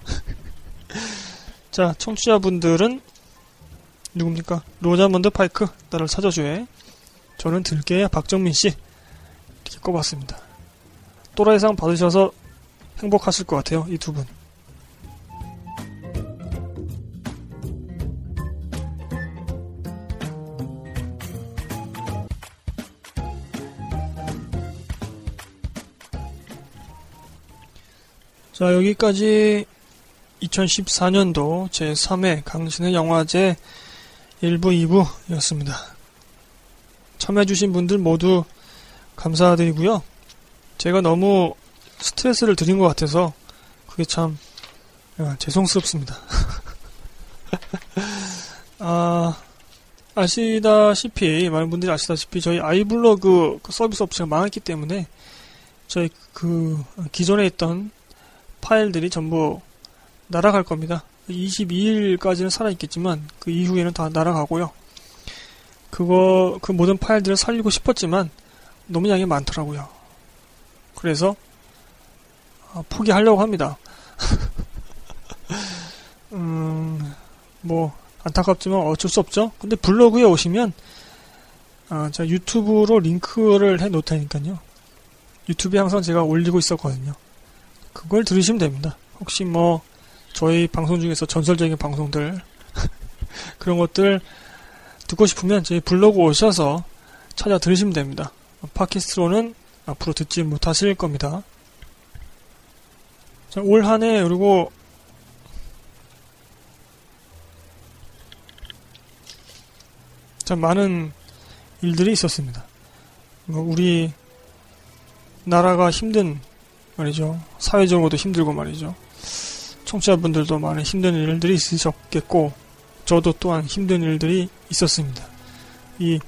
자, 청취자분들은 누굽니까? 로자먼드 파이크 나를 찾아줘에 저는 들깨의 박정민 씨 이렇게 꼽았습니다. 또라이상 받으셔서 행복하실 것 같아요. 이 두 분. 자, 여기까지 2014년도 제3회 강신의 영화제 1부, 2부였습니다. 참여해주신 분들 모두 감사드리고요. 제가 너무 스트레스를 드린 것 같아서 그게 참 아, 죄송스럽습니다. 아, 아시다시피 많은 분들이 아시다시피 저희 아이블로그 그 서비스 업체가 망했기 때문에 저희 그 기존에 있던 파일들이 전부 날아갈 겁니다. 22일까지는 살아있겠지만 그 이후에는 다 날아가고요. 그거 그 모든 파일들을 살리고 싶었지만 너무 양이 많더라고요. 그래서 아, 포기하려고 합니다. 음, 뭐 안타깝지만 어쩔 수 없죠. 근데 블로그에 오시면 아, 제가 유튜브로 링크를 해 놓을 테니까요. 유튜브에 항상 제가 올리고 있었거든요. 그걸 들으시면 됩니다. 혹시 뭐 저희 방송 중에서 전설적인 방송들 그런 것들 듣고 싶으면 저희 블로그 오셔서 찾아 들으시면 됩니다. 팟캐스트로는 앞으로 듣지 못하실 겁니다. 올한 해 그리고 참 많은 일들이 있었습니다. 뭐 우리 나라가 힘든 말이죠. 사회적으로도 힘들고 말이죠. 청취자분들도 많은 힘든 일들이 있으셨겠고 저도 또한 힘든 일들이 있었습니다. 이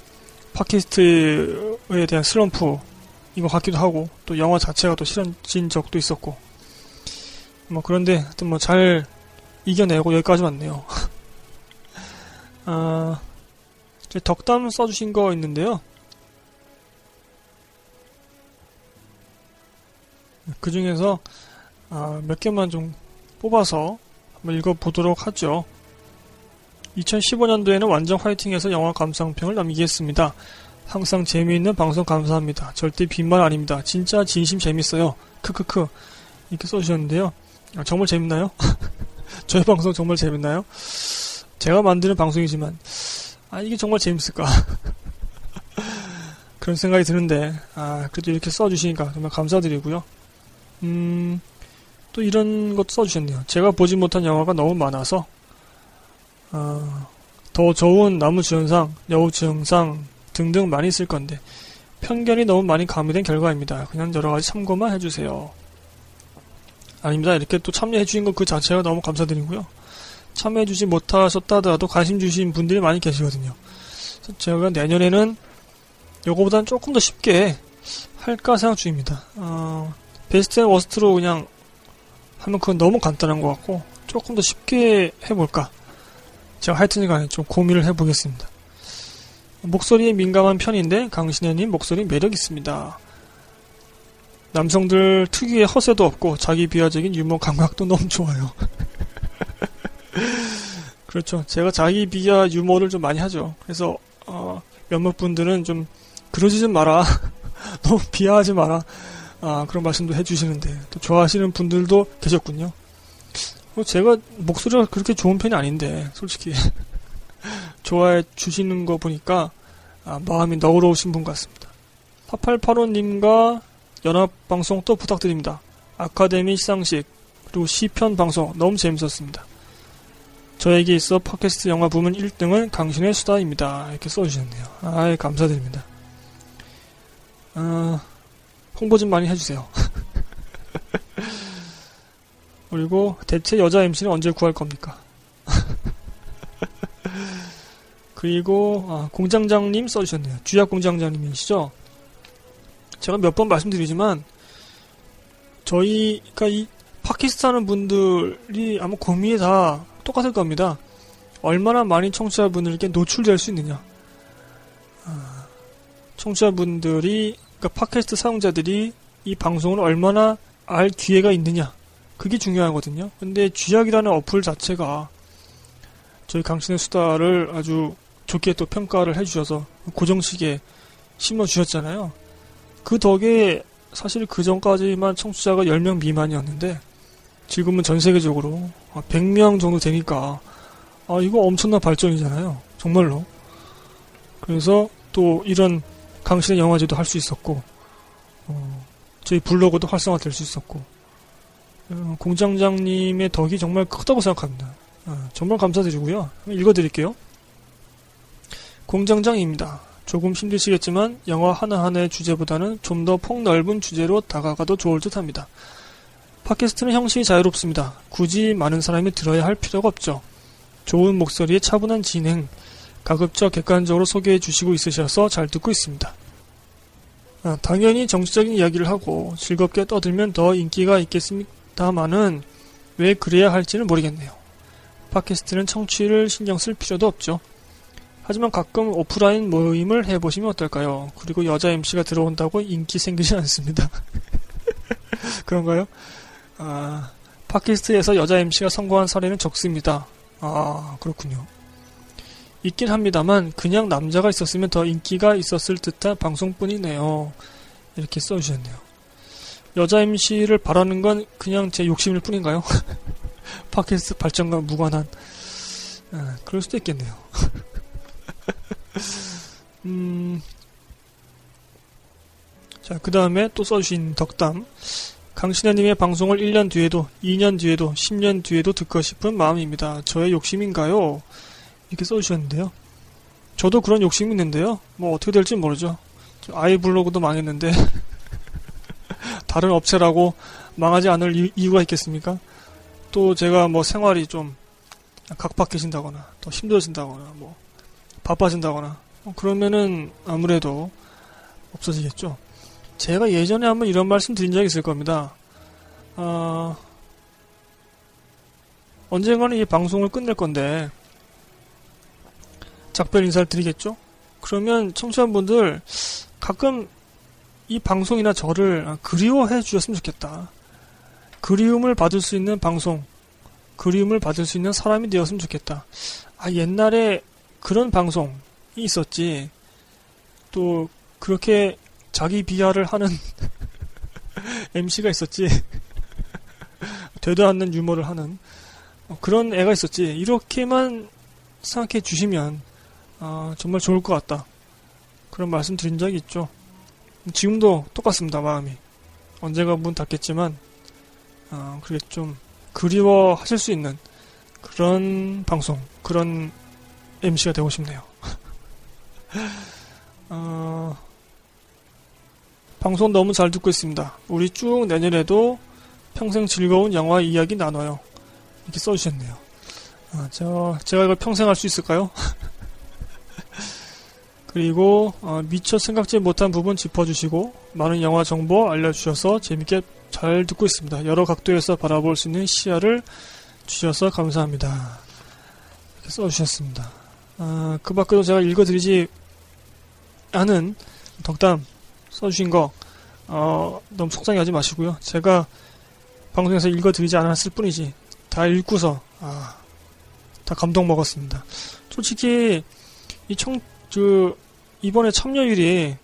팟캐스트에 대한 슬럼프 이거 같기도 하고 또 영화 자체가 또 싫어진 적도 있었고 뭐 그런데 하여튼 뭐 잘 이겨내고 여기까지 왔네요. 아, 덕담 써주신 거 있는데요. 그 중에서 아, 몇 개만 좀 뽑아서 한번 읽어보도록 하죠. 2015년도에는 완전 화이팅해서 영화 감상평을 남기겠습니다. 항상 재미있는 방송 감사합니다. 절대 빈말 아닙니다. 진짜 진심 재밌어요. 크크크 이렇게 써주셨는데요. 아, 정말 재밌나요? 저희 방송 정말 재밌나요? 제가 만드는 방송이지만 아 이게 정말 재밌을까? 그런 생각이 드는데 아 그래도 이렇게 써주시니까 정말 감사드리고요. 음, 또 이런 것도 써주셨네요. 제가 보지 못한 영화가 너무 많아서 어, 더 좋은 나무주연상, 여우주연상 등등 많이 있을 건데 편견이 너무 많이 가미된 결과입니다. 그냥 여러 가지 참고만 해주세요. 아닙니다. 이렇게 또 참여해 주신 것 그 자체가 너무 감사드리고요. 참여해 주지 못하셨다 하더라도 관심 주신 분들이 많이 계시거든요. 제가 내년에는 요거보다는 조금 더 쉽게 할까 생각 중입니다. 어, best and worst로 그냥 하면 그건 너무 간단한 것 같고 조금 더 쉽게 해볼까 제가 하여튼 간에 좀 고민을 해보겠습니다. 목소리에 민감한 편인데 강신현님 목소리 매력 있습니다. 남성들 특유의 허세도 없고 자기 비하적인 유머 감각도 너무 좋아요. 그렇죠. 제가 자기 비하 유머를 좀 많이 하죠. 그래서 어, 몇몇 분들은 좀 그러지 좀 마라. 너무 비하하지 마라. 아, 그런 말씀도 해주시는데 또 좋아하시는 분들도 계셨군요. 뭐 제가 목소리가 그렇게 좋은 편이 아닌데 솔직히 좋아해 주시는 거 보니까 아, 마음이 너그러우신 분 같습니다. 4885님과 연합방송 또 부탁드립니다. 아카데미 시상식 그리고 시편 방송 너무 재밌었습니다. 저에게 있어 팟캐스트 영화 부문 1등은 강신의 수다입니다. 이렇게 써주셨네요. 아이 감사드립니다. 아, 홍보 좀 많이 해주세요. 그리고 대체 여자 MC는 언제 구할 겁니까? 그리고 아, 공장장님 써주셨네요. 주약 공장장님이시죠? 제가 몇 번 말씀드리지만 저희가 이 하는 분들이 아마 고민이 다 똑같을 겁니다. 얼마나 많이 청취자분들께 노출될 수 있느냐. 아, 청취자분들이 그러니까 팟캐스트 사용자들이 이 방송을 얼마나 알 기회가 있느냐 그게 중요하거든요. 근데 쥐약이라는 어플 자체가 저희 강신의 수다를 아주 좋게 또 평가를 해주셔서 고정식에 심어주셨잖아요. 그 덕에 사실 그 전까지만 청취자가 10명 미만이었는데 지금은 전 세계적으로 100명 정도 되니까 아 이거 엄청난 발전이잖아요. 정말로. 그래서 또 이런 강신의 영화제도 할 수 있었고 어, 저희 블로그도 활성화될 수 있었고 어, 공장장님의 덕이 정말 크다고 생각합니다. 어, 정말 감사드리고요. 읽어드릴게요. 공장장입니다. 조금 힘드시겠지만 영화 하나하나의 주제보다는 좀 더 폭넓은 주제로 다가가도 좋을 듯 합니다. 팟캐스트는 형식이 자유롭습니다. 굳이 많은 사람이 들어야 할 필요가 없죠. 좋은 목소리에 차분한 진행, 가급적 객관적으로 소개해 주시고 있으셔서 잘 듣고 있습니다. 아, 당연히 정치적인 이야기를 하고 즐겁게 떠들면 더 인기가 있겠습니다만은 왜 그래야 할지는 모르겠네요. 팟캐스트는 청취를 신경 쓸 필요도 없죠. 하지만 가끔 오프라인 모임을 해보시면 어떨까요? 그리고 여자 MC가 들어온다고 인기 생기지 않습니다. 그런가요? 아, 팟캐스트에서 여자 MC가 성공한 사례는 적습니다. 아, 그렇군요. 있긴 합니다만 그냥 남자가 있었으면 더 인기가 있었을 듯한 방송뿐이네요. 이렇게 써주셨네요. 여자 MC를 바라는 건 그냥 제 욕심일 뿐인가요? 팟캐스트 발전과 무관한 아, 그럴 수도 있겠네요. 음, 자, 그 다음에 또 써주신 덕담. 강신혜님의 방송을 1년 뒤에도, 2년 뒤에도, 10년 뒤에도 듣고 싶은 마음입니다. 저의 욕심인가요? 이렇게 써주셨는데요. 저도 그런 욕심이 있는데요. 뭐 어떻게 될지 모르죠. 아이 블로그도 망했는데, 다른 업체라고 망하지 않을 이유 가 있겠습니까? 또 제가 뭐 생활이 좀 각박해진다거나, 더 힘들어진다거나, 뭐, 바빠진다거나 어, 그러면은 아무래도 없어지겠죠. 제가 예전에 한번 이런 말씀 드린 적이 있을 겁니다. 어, 언젠가는 이 방송을 끝낼 건데 작별 인사를 드리겠죠? 그러면 청취자분들 가끔 이 방송이나 저를 그리워해 주셨으면 좋겠다. 그리움을 받을 수 있는 방송, 그리움을 받을 수 있는 사람이 되었으면 좋겠다. 아, 옛날에 그런 방송이 있었지. 또 그렇게 자기 비하를 하는 MC가 있었지. 되도 않는 유머를 하는 어, 그런 애가 있었지. 이렇게만 생각해 주시면 아, 정말 좋을 것 같다. 그런 말씀 드린 적이 있죠. 지금도 똑같습니다, 마음이. 언제가 문 닫겠지만, 아, 그게 좀 그리워하실 수 있는 그런 방송, 그런 MC가 되고 싶네요. 어, 방송 너무 잘 듣고 있습니다. 우리 쭉 내년에도 평생 즐거운 영화 이야기 나눠요. 이렇게 써주셨네요. 아, 저, 제가 이걸 평생 할 수 있을까요? 그리고 어, 미처 생각지 못한 부분 짚어주시고 많은 영화 정보 알려주셔서 재밌게 잘 듣고 있습니다. 여러 각도에서 바라볼 수 있는 시야를 주셔서 감사합니다. 이렇게 써주셨습니다. 아, 그 밖에도 제가 읽어드리지 않은 덕담 써주신 거, 어, 너무 속상해 하지 마시고요. 제가 방송에서 읽어드리지 않았을 뿐이지, 다 읽고서, 아, 다 감동 먹었습니다. 솔직히, 이 청, 그, 이번에 참여율이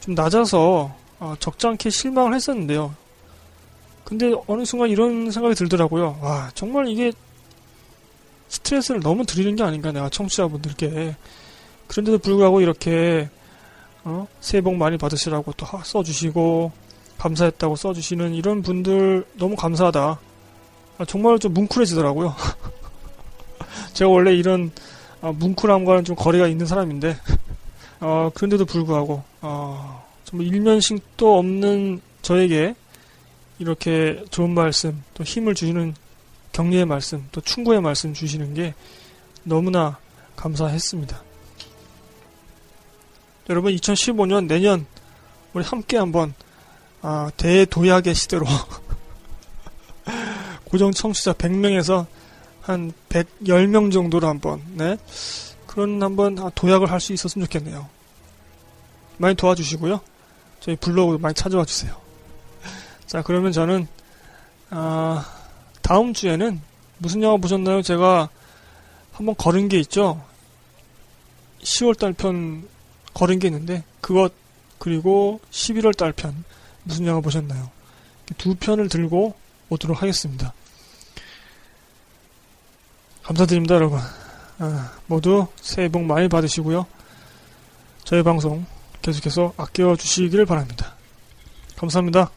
좀 낮아서, 어, 적잖게 실망을 했었는데요. 근데 어느 순간 이런 생각이 들더라고요. 와, 정말 이게 스트레스를 너무 드리는 게 아닌가 내가 청취자분들께 그런데도 불구하고 이렇게 어? 새해 복 많이 받으시라고 또 써주시고 감사했다고 써주시는 이런 분들 너무 감사하다 아, 정말 좀 뭉클해지더라고요 제가 원래 이런 아, 뭉클함과는 좀 거리가 있는 사람인데 어, 그런데도 불구하고 어, 정말 일면식도 없는 저에게 이렇게 좋은 말씀 또 힘을 주시는 격려의 말씀, 또 충고의 말씀 주시는 게 너무나 감사했습니다. 여러분 2015년 내년 우리 함께 한번 아, 대도약의 시대로 고정 청취자 100명에서 한 110명 정도로 한번 네? 그런 한번 도약을 할 수 있었으면 좋겠네요. 많이 도와주시고요. 저희 블로그도 많이 찾아와 주세요. 자, 그러면 저는, 아, 다음 주에는 무슨 영화 보셨나요? 제가 한번 걸은 게 있죠? 10월달 편 걸은 게 있는데, 그것, 그리고 11월달 편, 무슨 영화 보셨나요? 두 편을 들고 오도록 하겠습니다. 감사드립니다, 여러분. 아, 모두 새해 복 많이 받으시고요. 저희 방송 계속해서 아껴주시기를 바랍니다. 감사합니다.